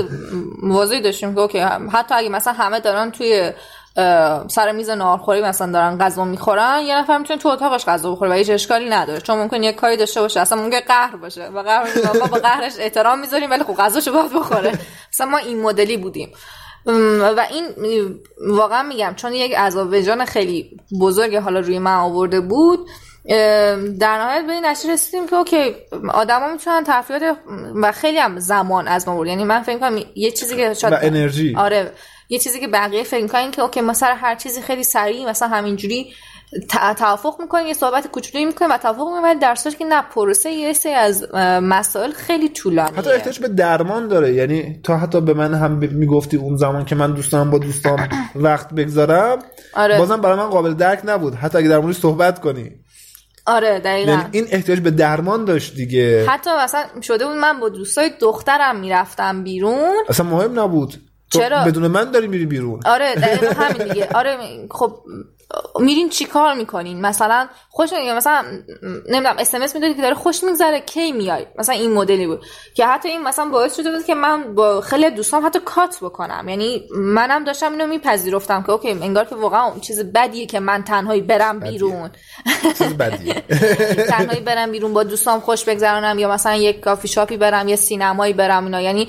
واضحی داشتیم که اوکی حتی اگه مثلا همه دارن توی سر میز ناهارخوری مثلا دارن غذا می‌خورن یه نفر می‌تونه تو اتاقش غذا بخوره و هیچ اشکالی نداره. چون ممکن یه کاری داشته باشه اصلا ممکن قهر باشه. و قهر با قهرش احترام می‌ذاریم ولی خب غذاشو باید بخوره. مثلا ما این مدلی بودیم. و این واقعا میگم چون یک عذاب وجدان خیلی بزرگ حالا روی من آورده بود در نهایت به این نتیجه رسیدیم که اوکی آدما می‌تونن تفریحات و خیلی هم زمان از ما برد یعنی من فکر کنم یه چیزی که شاید و انرژی. آره یه چیزی که بقیه فکر می‌کنن که اوکی ما سر هر چیزی خیلی سریع مثلا همینجوری توافق می‌کنیم یه صحبت کوچولویی می‌کنیم و توافق می‌کنیم ولی در صورتی که نه پروسه یه سری از مسائل خیلی طولانیه. حتی احتیاج به درمان داره. یعنی تا حتی به من هم می‌گفتی اون زمان که من دوست دارم با دوستام وقت بگذارم آره. بازم برای من قابل درک نبود. حتی اگه در موردش صحبت کنی. آره دقیقا. یعنی این احتیاج به درمان داشت دیگه. حتی مثلا شده بود من با دوستای دخترم می‌رفتم بیرون. اصلا مهم نبود. چرا؟ بدون من داری میری بیرون. آره دقیقا همین دیگه. آره خب میرین چی کار می‌کنین؟ مثلا خوش یا مثلا نمی‌دونم اس ام اس می‌دادی که داره خوش میگذره کی میای مثلا این مدلی بود. که حتی این مثلا باعث شده بود که من با خیلی دوستان حتی cut بکنم. یعنی منم داشتم اینو میپذیرفتم که OK انگار که واقعا چیز بدیه که من تنهایی برم بیرون. چیز بدیه. تنهایی برم بیرون با دوستام خوش بگذرانم یا مثلا یک کافی شاپی برم یا سینمایی برم اینا. یعنی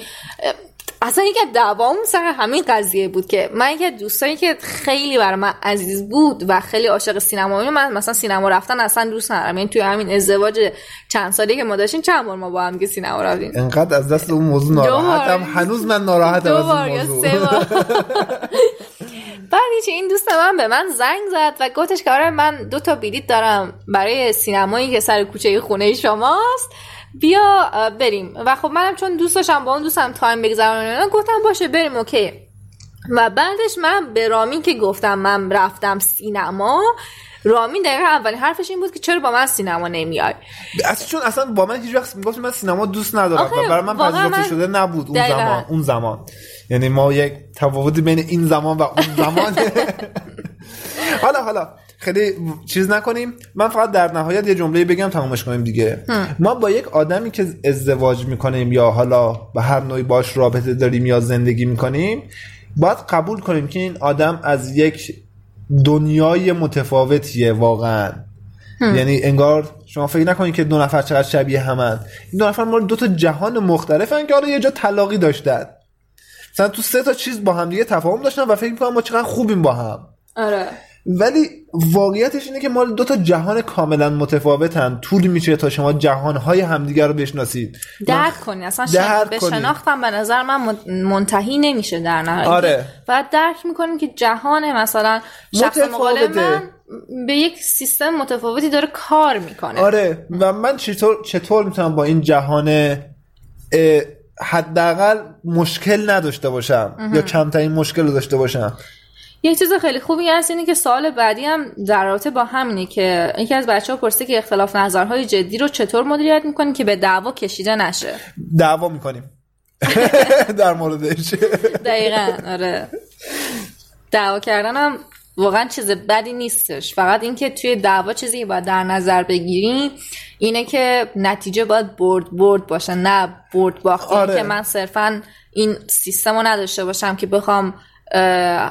اصلا یک دوام سر همین قضیه بود که من یکی دوستایی که خیلی برای من عزیز بود و خیلی عاشق سینما بود من مثلا سینما رفتن اصلا دوست ندارم. یعنی توی همین ازدواج چند سالی که ما داشتیم چند بار ما با هم که سینما رفتیم؟ انقدر از دست اون موضوع ناراحتم. هنوز من ناراحتم از یا موضوع. سه بار. بعد هیچ این دوست من به من زنگ زد و گفتش که آره من دو تا بلیط دارم برای سینمایی که سر کوچه خونه شماست. بیا بریم. و خب منم چون دوست داشتم با اون دوستم time بگذرونم گفتم باشه بریم OK. و بعدش من به رامین که گفتم من رفتم سینما رامین دقیقا اولین حرفش این بود که چرا با من سینما نمیای؟ اصلا چون اصلا با من هیچ وقت می‌گفت من سینما دوست ندارم. و برای من پذیرفته من- شده نبود اون دقیقاً. زمان اون زمان. یعنی ما یک تفاوتی بین این زمان و اون زمان. حالا حالا. خیلی چیز نکنیم. من فقط در نهایت یه جمله بگم تمامش کنیم دیگه. ما با یک آدمی که ازدواج می‌کنیم یا حالا به هر نوعی باش رابطه داریم یا زندگی می‌کنیم باید قبول کنیم که این آدم از یک دنیای متفاوتیه واقعا. یعنی انگار شما فکر نکنید که دو نفر چقدر شبیه همن. این دو نفر مال دو تا جهان مختلفن که حالا یه جا طلاقی داشتن. مثلا تو سه تا چیز با هم دیگه تفاهم داشتن و فکر می‌کنم ما چقدر خوبیم با هم. آره. ولی واقعیتش اینه که ما دو تا جهان کاملا متفاوتن طول میشه تا شما جهانهای همدیگه رو بشناسید درک کنی اصلا درک. به. شناختم به نظر من من- منتهی نمیشه در نهایت آره. و درک می‌کنیم که جهان مثلا شخص مقابل. من به یک سیستم متفاوتی داره کار می‌کنه آره و من چطور چطور می‌تونم با این جهان حداقل مشکل نداشته باشم یا کمترین مشکل رو داشته باشم یک چیز خیلی خوبی هست اینه که سوال بعدی هم در رابطه با همینه که یکی از بچه ها پرسیده که اختلاف نظرهای جدی رو چطور مدیریت می‌کنی که به دعوا کشیده نشه؟ دعوا می‌کنیم. در موردش. دقیقا آره. دعوا کردن هم واقعا چیز بدی نیستش. فقط اینکه توی دعوا چیزی که باید در نظر بگیریم اینه که نتیجه باید برد برد باشه نه برد باخت آره. که من صرفا این سیستم رو نداشته باشم که بخوام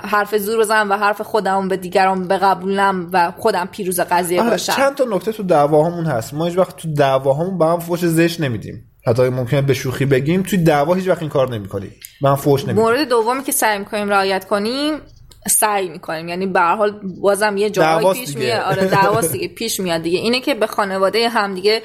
حرف زور بزنم و حرف خودم به دیگران بقبولم و خودم پیروز قضیه باشم. چند تا نکته تو دعواهامون هست. ما هیچ وقت تو دعواهامون به هم فوش زشت نمیدیم. حتی ممکنه به شوخی بگیم توی دعوا هیچ وقت این کار نمی‌کنیم به هم فوش نمیدیم. مورد دومی که سعی می‌کنیم رعایت کنیم سعی می‌کنیم. یعنی به هر حال بازم یه جایی پیش. میاد. آره دعواست دیگه. پیش میاد دیگه. اینه که به خانواده هم دیگه اه،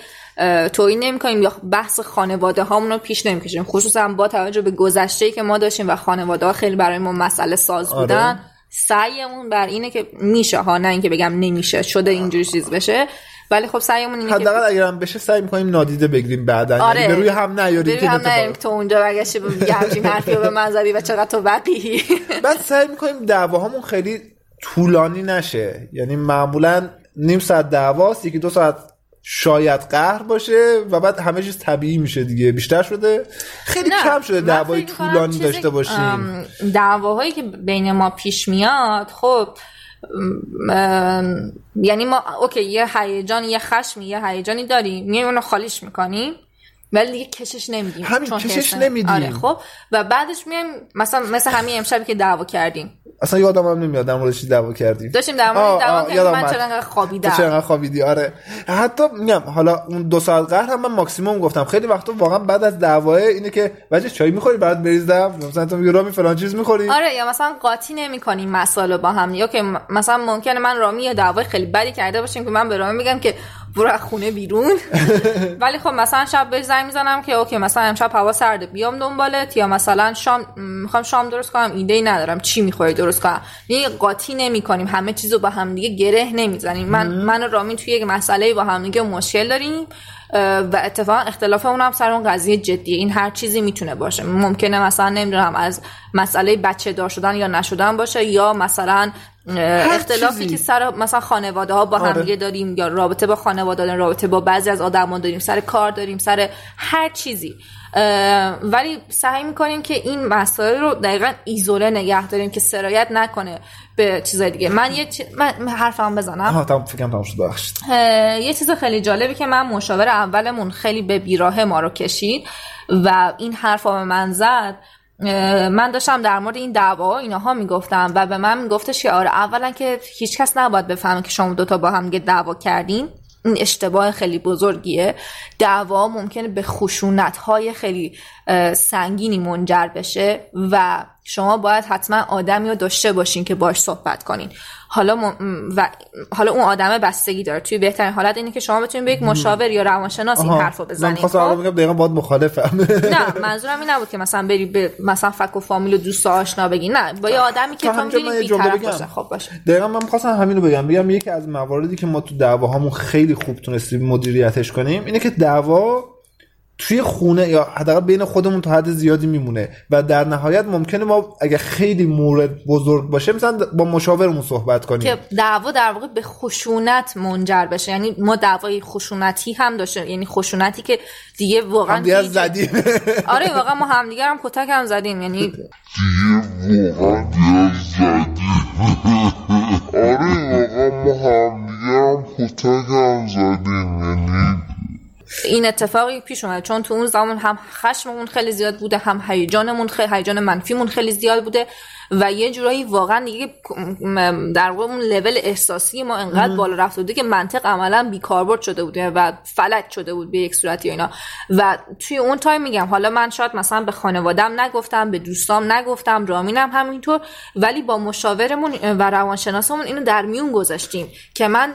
توهین نمی‌کنیم یا بحث خانواده هامون رو پیش نمی‌کشیم. خصوصا با توجه به گذشته که ما داشتیم و خانواده ها خیلی برای ما مسئله ساز آره. بودن سعیمون بر اینه که میشه ها نه اینکه بگم نمیشه شده اینجوری چیز بشه. ولی خب سعیمون اینه حداقل اگرم بشه سعی می‌کنیم نادیده بگیریم بعدا. آره. یعنی به روی هم نیاریم که هم اتفاق تو اونجا برگشتی به همچین حرفی به من زدی و چقدر تو وقیحی. بعد سعی می‌کنیم دعواهامون خیلی طولانی نشه. یعنی معمولا نیم ساعت دعواست یکی دو ساعت شاید قهر باشه و بعد همه چیز طبیعی میشه دیگه. بیشتر شده خیلی نه، کم شده دعوای طولانی داشته باشیم. دعواهایی که بین ما پیش میاد خب یعنی ما اوکی یه هیجان یه خشمی یه هیجانی داریم میایم اونو خالیش می‌کنیم ولی دیگه کشش نمیدیم همین کشش نمیدیم. آره خب و بعدش میایم مثلا مثل همین امشبی که دعوا کردیم. اصلا یادم هم نمیاد در موردش دعوا کردیم داشتیم در مورد دعوا کردیم. من. چرا انقدر خوابیدم. چقدر خوابیدی؟ آره. حتی میگم حالا اون دو ساعت قهر هم من ماکسیموم گفتم. خیلی وقتا واقعا بعد از دعواه اینه که وجه چای می‌خوری بعد بریزدم مثلا تو میگی رامی فلان چیز می‌خوری. آره یا مثلا قاطی نمی کنیم مسائل با هم. یا که مثلا ممکنه من رامی یا دعوای خیلی بدی کرده باشیم که من به رامی میگم که برو از خونه بیرون. ولی خب مثلا شب بهش زنگ می‌زنم که اوکی مثلا امشب هوا سرده بیام دنبالت. یا مثلا شام می‌خوام شام درست کنم ایده ای ندارم. چی می‌خوای درست کنم؟ یعنی قاطی نمی کنیم همه چیزو با هم دیگه گره نمی‌زنیم. من من و رامی توی یک مسئله با هم دیگه مشکل داریم. و اتفاقا اختلاف اون هم سر اون قضیه جدیه. این هر چیزی می‌تونه باشه. ممکنه مثلا نمی‌دونم از مسئله بچه دار شدن یا نشدن باشه یا مثلا اختلافی چیزی. که سر مثلا خانواده ها با هم آره. دیگه داریم یا رابطه با خانواده داریم رابطه با بعضی از آدما داریم سر کار داریم سر هر چیزی. ولی سعی می‌کنیم که این مسائل رو دقیقا ایزوله نگه داریم که سرایت نکنه به چیزای دیگه. من یه چی... من حرفم بزنم. تمام فکرم تمام شد اه، یه چیز خیلی جالبی که من مشاور اولمون خیلی به بیراه ما رو کشید و این حرفا به من زد. من داشتم در مورد این دعوا اینها می‌گفتم و به من میگفتش که آره اولا که هیچکس نباید بفهمه که شما دوتا با هم دعوا کردین. این اشتباه خیلی بزرگیه. دعوا ممکنه به خشونت های خیلی سنگینی منجر بشه و شما باید حتما آدمی رو داشته باشین که باش صحبت کنین. حالا م... و حالا اون آدم بستگی داره. توی بهترین حالت اینه که شما بتونین به یک مشاور یا روانشناس این حرفو من بزنین می‌خواستم الان خب؟ بگم دقیقا باید مخالفم. نه منظورم این نبود که مثلا بری به مثلا فک و فامیل و دوست و آشنا بگی نه با یه آدمی که تو من می‌دونی بی‌طرف. باشه. خب باشه. دقیقا من می‌خواستم همین رو بگم. بگم یکی از مواردی که ما تو دعواهامون خیلی خوب تونستیم مدیریتش کنیم اینه که دعوا توی خونه یا حداقل بین خودمون تا حد زیادی میمونه. و در نهایت ممکنه ما اگه خیلی مورد بزرگ باشه مثلا با مشاورمون صحبت کنیم. که دعوا در واقع به خشونت منجر بشه. یعنی ما دعوای خشونتی هم داشته یعنی خشونتی که دیگه واقعا هم دیگه زدیم. آره واقعا ما همدیگه هم کتک هم زدیم. یعنی واقعا دیگه زدیم. آره واقعا ما همدیگه هم کتک هم زدیم. یعنی این اتفاقی پیش اومده چون تو اون زمان هم خشممون خیلی زیاد بوده هم هیجانمون خیلی هیجان منفیمون خیلی زیاد بوده و یه جورایی واقعا دیگه در واقع اون لول احساسی ما انقدر بالا رفته بوده که منطق عملا بیکاربرد شده بوده و فلج شده بود به یک صورتی اینا. و توی اون تایم میگم حالا من شاید مثلا به خانوادم نگفتم به دوستام نگفتم رامینم همینطور ولی با مشاورمون و روانشناسمون اینو در میون گذاشتیم که من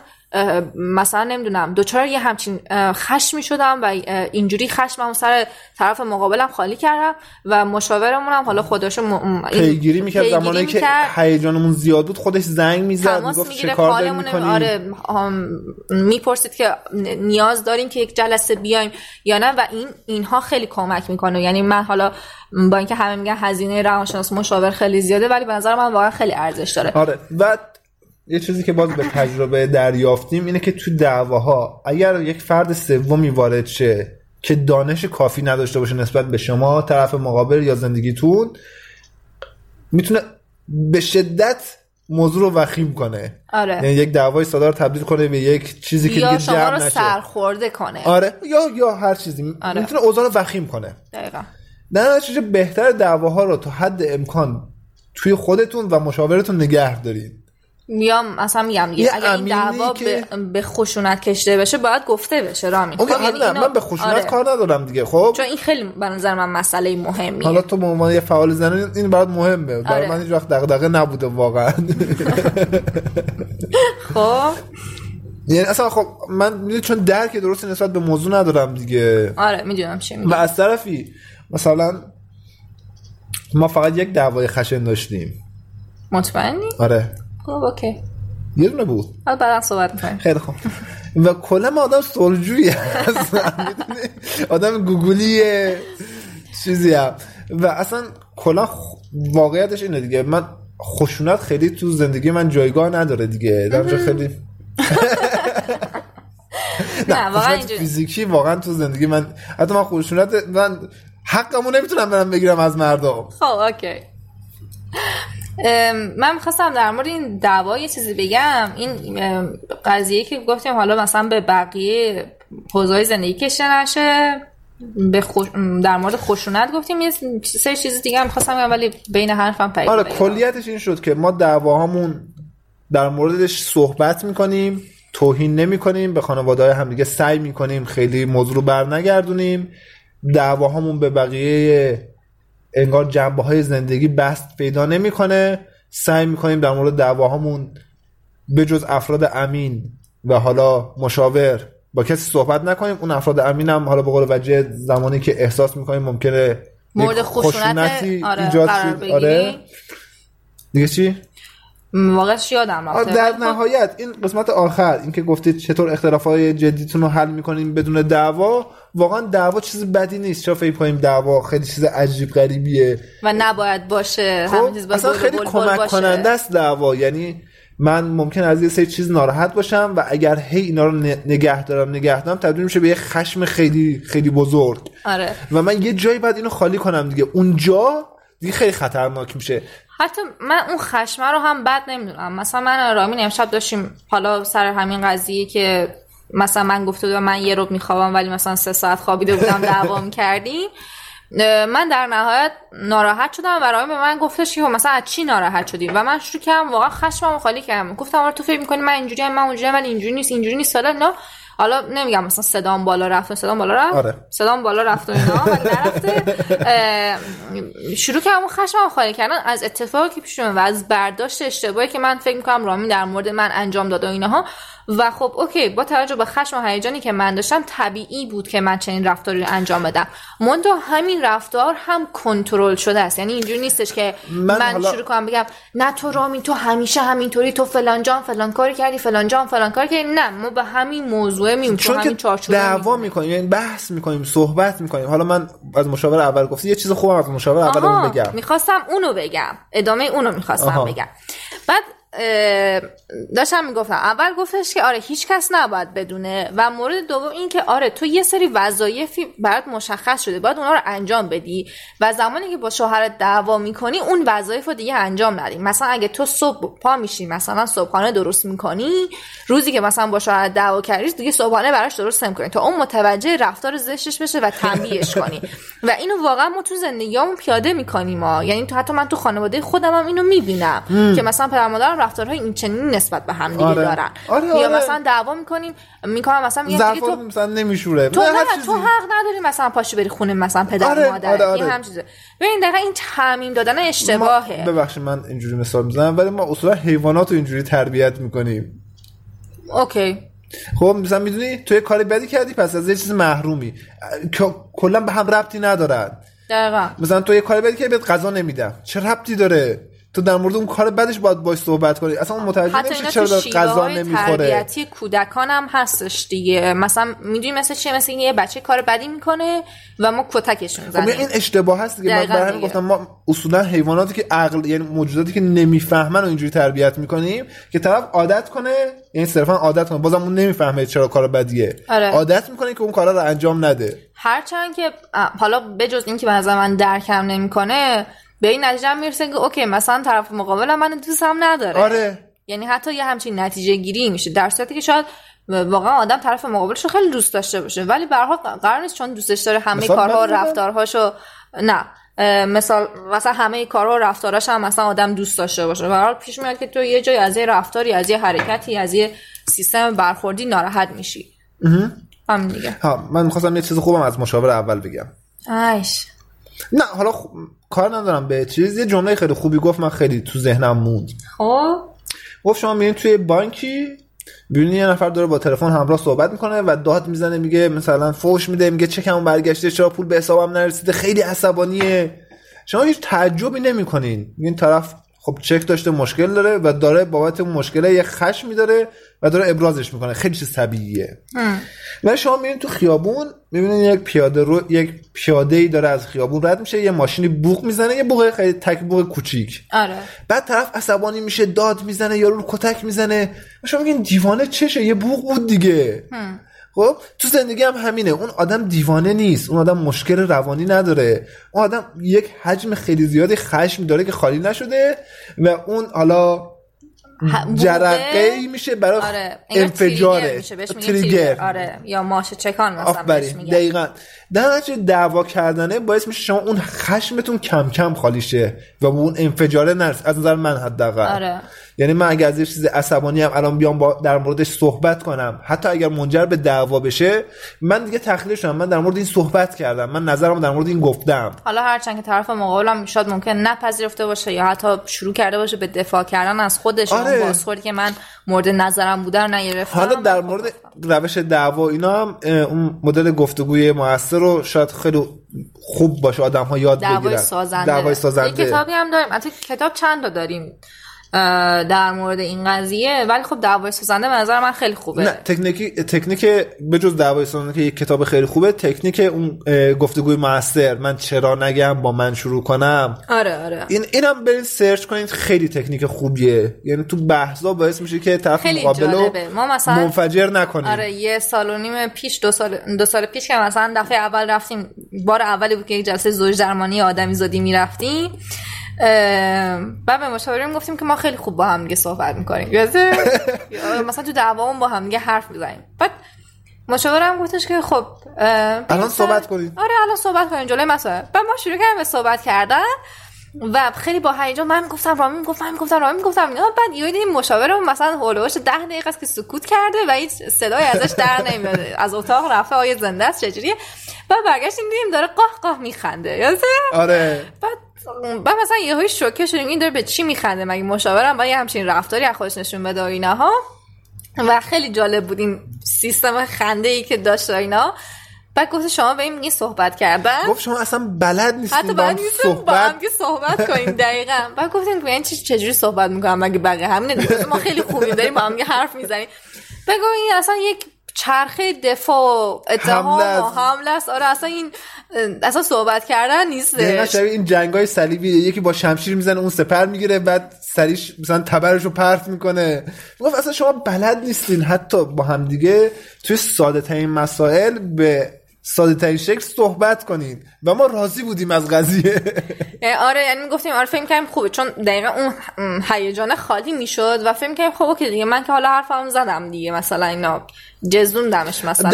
مثلا نمی‌دونم دوچار یه همچین خشمی شدم و اینجوری خشمم سر طرف مقابلم خالی کردم و مشاورمون هم حالا خودش پیگیری می‌کرد زمانی که هیجانمون زیاد بود خودش زنگ می‌زد می‌گفت چه کار آره می‌پرسید که نیاز داریم که یک جلسه بیایم یا نه؟ و این اینها خیلی کمک می‌کنه. یعنی من حالا با اینکه همه میگن هزینه روانشناس مشاور خیلی زیاده ولی به نظر من واقعا خیلی ارزش داره. آره. و یه چیزی که باز به تجربه دریافتیم اینه که تو دعواها اگر یک فرد سومی وارد شه که دانش کافی نداشته باشه نسبت به شما طرف مقابل یا زندگیتون می‌تونه به شدت موضوع رو وخیم کنه. آره. یعنی یک دعوای ساده رو تبدیل کنه به یک چیزی که یا دیگه شما رو نشه. سرخورده کنه. آره یا یا هر چیزی. آره. می‌تونه اوضاع رو وخیم کنه. دقیقا. در نتیجه بهتر دعواها رو تا حد امکان توی خودتون و مشاورتون نگه دارین. میام مثلا میگم اگر این دعوا که- به, خشونت کشیده بشه باید گفته بشه رامین اون خب، یعنی همین اینو- من به خشونت آره. کار ندارم دیگه خب؟ چون این خیلی به نظر من مسئله مهمیه. حالا تو به عنوان یه فعال زنه این برات مهمه. برای آره. من هیچ وقت دغدغه نبوده واقعا. خب. یعنی اصلا خب من چون درک درستی نسبت به موضوع ندارم دیگه. آره می‌دونم چی و میگی از طرفی مثلا ما فقط یک دعوای خشن داشتیم. مطمئنی؟ آره. خب اوکی. یه دونه بود. حالا بعدا صحبت می‌کنیم. خیلی خوب. و کلا ما آدم سلجویی می‌دونی؟ آدم گوگلیه چیزی هم و اصلا کلا واقعیتش اینه دیگه. من خشونت خیلی تو زندگی من جایگاه نداره دیگه. در خیلی نه واقعا فیزیکی واقعا تو زندگی من حتی من خشونت من حقمو نمی‌تونم برم بگیرم از مردم خب اوکی. من می‌خواستم در مورد این دعوا یه چیزی بگم. این قضیه که گفتیم حالا مثلا به بقیه حوزه‌های زندگی کشته نشه به خوش... در مورد خشونت گفتیم. یه سه چیز دیگه هم می‌خواستم بگم ولی بین حرفم پرید آره. کلیتش این شد که ما دعواهامون در موردش صحبت می‌کنیم توهین نمی‌کنیم به خانواده های همدیگه سعی می‌کنیم خیلی موضوع رو بر نگردونیم دعواهامون به بقیه انگار جنبه های زندگی بست پیدا نمی‌کنه. سعی می‌کنیم در مورد دعواهامون به جز افراد امین و حالا مشاور با کسی صحبت نکنیم. اون افراد امین هم حالا به قول وجه زمانی که احساس می‌کنیم ممکنه مورد یک خشونت آره ایجاد شد. آره. دیگه چی؟ واقعش یادم رفته. در خب، نهایت این قسمت آخر اینکه گفتید چطور اختلافات جدیتون رو حل می‌کنیم بدون دعوا واقعا دعوا چیز بدی نیست. چرا فکر کنیم دعوا خیلی چیز عجیب غریبیه؟ و نباید باشه. چیز خب باید اصلا خیلی بلبل کمک باشه. کننده است دعوا. یعنی من ممکن از یه سری چیز ناراحت باشم و اگر هی اینا رو نگه دارم نگه دارم تبدیل میشه به یه خشم خیلی خیلی بزرگ. آره. و من یه جایی بعد اینو خالی کنم دیگه. اونجا دیگه خیلی خطرناک میشه. حتی من اون خشمه رو هم بد نمی‌دونم. مثلا من رامین امشب داشتیم حالا سر همین قضیه که مثلا من گفته بودم من یه رو میخوابم ولی مثلا سه ساعت خوابیده بودم دعوا می‌کردیم من در نهایت ناراحت شدم و رامین به من گفتش که خب مثلا از چی ناراحت شدی؟ و من شروع کردم واقعا خشممو خالی کردم. گفتم آره تو فکر می‌کنی من اینجوری من اونجوری ولی اینجوری نیست اینجوری نیست حالا نه حالا نمیگم مثلا صدام بالا رفت و صدام بالا رفت. آره. صدام بالا رفت و اینا ولی نرفته. شروع کردم خشمم خالی کردن. از اتفاقی که پیش و از برداشت اشتباهی که من فکر می‌کنم رامین در مورد من انجام داده و اینها و خب اوکی با توجه به خشم و هیجانی که من داشتم طبیعی بود که من چنین رفتاری رو انجام بدم. منتها همین رفتار هم کنترل شده است. یعنی اینجوری نیستش که من من, حالا- شروع کنم بگم نه تو رامین تو همیشه همینطوری تو فلان جان فلان کاری کردی فلان جان فلان کار کردی. نه ما به همین موضوع میم تو چون همین چارچوب دعوا می‌کنیم. یعنی بحث می‌کنیم صحبت می‌کنیم. حالا من از مشاور اول گفتی یه چیز خوبم از مشاور اولمون بگم. می‌خواستم اونو بگم. ادامه اونو می‌خواستم. بگم. بعد داشتم می‌گفتم اول گفتش که آره هیچ کس نباید بدونه و مورد دوم این که آره تو یه سری وظایفی برات مشخص شده باید اونا رو انجام بدی و زمانی که با شوهرت دعوا می‌کنی اون وظایف رو دیگه انجام ندی. مثلا اگه تو صبح پا میشی مثلا صبحانه درست می‌کنی روزی که مثلا با شوهرت دعوا کردی دیگه صبحانه براش درست نمی‌کنی تا اون متوجه رفتار زشتش بشه و تنبیهش کنی. و اینو واقعا ما تو زندگیامون پیاده می‌کنیم ما یعنی تو حتی من تو خانواده خودم هم اینو می‌بینم که مثلا پدر رفتارهای این چنین نسبت به هم دیگه آره. دارن. آره، یا آره. مثلا دعوا می‌کنیم می‌کنم مثلا دیگه ظرفا تو مثلا نمیشوره. تو نه، نه چیزی. تو حق نداری مثلا پاشو بری خونه مثلا پدر آره، مادر. آره، آره. این هم چیزه. ببین دقیقا این تعمیم دادن اشتباهه. ما ببخشید من اینجوری مثال می‌زنم ولی ما اصولا حیوانات رو اینجوری تربیت می‌کنیم. اوکی. خب مثلا می‌دونی تو یه کاری بدی کردی پس از یه چیز محرومی. کلا به هم ربطی ندارن. دقیقا. مثلا تو یه کاری بدی که بهت غذا نمیدم چه ربطی داره؟ تو در مورد اون کار بدش باید باش صحبت کنی. اصلا متوجه نمیشه چرا غذا نمی‌خوره. تربیتی کودکان هم هستش دیگه. مثلا می‌دونی مثل چیه؟ مثل یه بچه کار بدی می‌کنه و ما کتکشون خب زنیم این اشتباه هست دیگه. من برای. گفتم ما اصولا حیواناتی که عقل یعنی موجوداتی که نمی‌فهمن و اینجوری تربیت می‌کنیم که طرف عادت کنه یعنی صرفا عادت کنه. بازم اون نمی‌فهمه چرا کار بدیه. آره. عادت می‌کنه که اون کارا رو انجام نده. هرچند که حالا بجز اینکه به نظر من درکم نمی‌کنه به این نتیجه هم می‌رسه که اوکی مثلا طرف مقابل من دوستم نداره. آره. یعنی حتی یه همچین نتیجه گیری میشه. در صورتی که شاید واقعا آدم طرف مقابلش رو خیلی دوست داشته باشه. ولی حال قرار نیست چون دوستش داره همه کارها و؟ رفتارهاشو نه. مثال مثلا همه کارها و رفتاراش هم مثلا آدم دوست داشته باشه. و حال پیش میاد که تو یه جای از یه رفتاری از یه حرکتی از یه سیستم برخوردی ناراحت میشی. همین دیگه. ها من می‌خواستم یه چیز خوبم از مشاور اول بگم. ایش نه حالا خ... کار ندارم به چیز. یه جمله خیلی خوبی گفت من خیلی تو ذهنم موند. خب. گفت شما میرین توی بانکی ببینید یه نفر داره با تلفن همراه صحبت می‌کنه و داد می‌زنه میگه مثلا فوش میده میگه چکمون برگشته چرا پول به حسابم نرسیده خیلی عصبانیه. شما هیچ تعجبی نمی‌کنین. این طرف خب چک داشته مشکل داره و داره بابت اون مشکل یه خشمی داره و داره ابرازش می‌کنه. خیلی چیز طبیعیه. ولی شما میرین تو خیابون می‌بینین یک پیاده رو یک پیاده ای داره از خیابون رد میشه یه ماشینی بوق می‌زنه یه بوق خیلی تک بوق کوچیک. آره. بعد طرف عصبانی میشه داد می‌زنه یارو رو کتک می‌زنه. و شما میگین دیوانه چشه؟ یه بوق بود دیگه. خب تو زندگی هم همینه. اون آدم دیوانه نیست. اون آدم مشکل روانی نداره. اون آدم یک حجم خیلی زیادی خشم داره که خالی نشده و اون حالا جرقه ای میشه برای آره انفجاره تریگر تریگر. آره یا ماشه چکان مثلا بهش میگه دقیقا. در نتیجه دعوا کردنه باعث میشه شما اون خشمتون کم کم خالی شه و اون انفجاره نرس. از نظر من حداقل. آره. یعنی من اگر از یه چیز عصبانی هم الان بیام با در موردش صحبت کنم. حتی اگر منجر به دعوا بشه من دیگه تخلیه شدم. من در مورد این صحبت کردم. من نظرم در مورد این گفتم. حالا هرچند که طرف مقابلم شاید ممکن نپذیرفته باشه یا حتی شروع کرده باشه به دفاع کردن از خودش. آره. اون بازخوردی که من مورد نظرم بوده رو نگرفتم حالا در مورد روش دعوا اینا هم اون مدل گفتگوی موثر رو شاید خیلی خوب باشه آدم ها یاد دعوای بگیرن. سازنده. دعوای یه سازنده کتابی هم داریم. کتاب چند تا داریم؟ در مورد این قضیه. ولی خب دعوای سازنده به نظر من خیلی خوبه. نه تکنیکی تکنیک به جز دعوای سازنده که یک کتاب خیلی خوبه تکنیک اون گفتگوی موثر. من چرا نگم؟ با من شروع کنم. آره آره. این اینم برید سرچ کنید خیلی تکنیک خوبیه. یعنی تو بحثا باعث میشه که طرف خیلی مقابل رو جالبه. ما مثلا- منفجر نکنید آره یه سال و نیم پیش دو سال دو سال پیش که مثلا دفعه اول رفتیم بار اولی بود که یک جلسه زوج درمانی آدمی زادی می‌رفتیم. بعد به مشاورین گفتیم که ما خیلی خوب با هم دیگه صحبت می‌کنیم. یادته یا مثلا تو دعوامون با هم دیگه حرف می‌زنیم. بعد مشاورم گفتش که خب الان صحبت کنید. آره الان صحبت کنیم. جلوی مسائل بعد ما شروع کردیم به صحبت کردن. و خیلی با هیجان من می‌گفتم رامی می‌گفتم من می‌گفتم رامی می‌گفتم. اینا بعد یهو دیدیم مشاورمون مثلا هولوش ده دقیقه است که سکوت کرده و هیچ صدای ازش در نمیاد. از اتاق رفته آیه زنده است چجوریه؟ بعد برگشتیم دیدیم داره قاه قاه میخنده. یادته؟ آره. بعد بعد مثلا یهو شوکه شدیم. این داره به چی میخنده؟ مگه مشاورم با یه همچین رفتاری از خودش نشون بده اینها و خیلی جالب بود این سیستم خنده ای که داشت اینا. بعد گفت شما به این میگی صحبت کردن. گفت شما اصلا بلد نیستین حتی با هم بعد نیستم با هم صحبت که صحبت کنیم دقیقا. بعد گفتیم که این چی چجوری صحبت می‌کنم؟ مگه بقیه همینه دیگه ما خیلی خوبیم داریم با هم حرف می‌زنیم. بگو این اصلا یک چرخه دفاع اتهام و. حمله است. آره اصلا این اصلا صحبت کردن نیستش. شبیه این جنگ های صلیبی یکی با شمشیر می‌زنه اون سپر می‌گیره بعد سریش مثلا تبرش رو پرت می‌کنه. گفت اصلا شما بلد نیستین. حتی با همدیگه توی ساده ترین مسائل به ساده ترین شکل صحبت کنین و ما راضی بودیم از قضیه. آره یعنی می‌گفتیم آره فکر کنیم خوبه چون دقیقا اون هیجان خالی می‌شد و فکر کنیم خب اوکی دیگه من که حالا حرفم زدم دیگه مثلا اینا جزوندمش مثلا.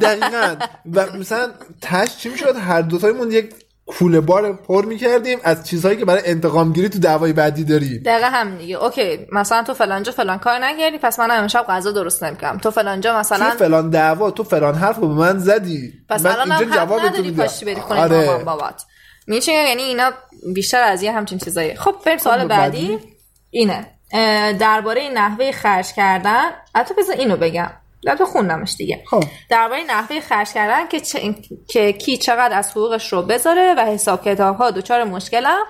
دقیقا. و مثلا تش چی می‌شد؟ هر دوتایمون یک کوله بار پر می‌کردیم از چیزهایی که برای انتقام گیری تو دعوای بعدی داریم. دقیقا هم دیگه. اوکی مثلا تو فلانجا فلان کار نکردی پس من امشب غذا درست نمی‌کنم تو فلانجا تو مثلا فلان دعوا تو فلان حرف به من زدی. پس من الان اینجا نداری میدم. پاشی بری خونه آره. مامان بابات. میشه یعنی اینا بیشتر از یه همچین چیزایی. خب بریم سوال خب، بعدی. بعدی. اینه. درباره نحوه خرج کردن. البته بذار اینو بگم. البته خوندمش دیگه. خب. درباره نحوه خرج کردن که, چه... که کی چقدر از حقوقش رو بذاره و حساب کتاب ها دچار مشکلم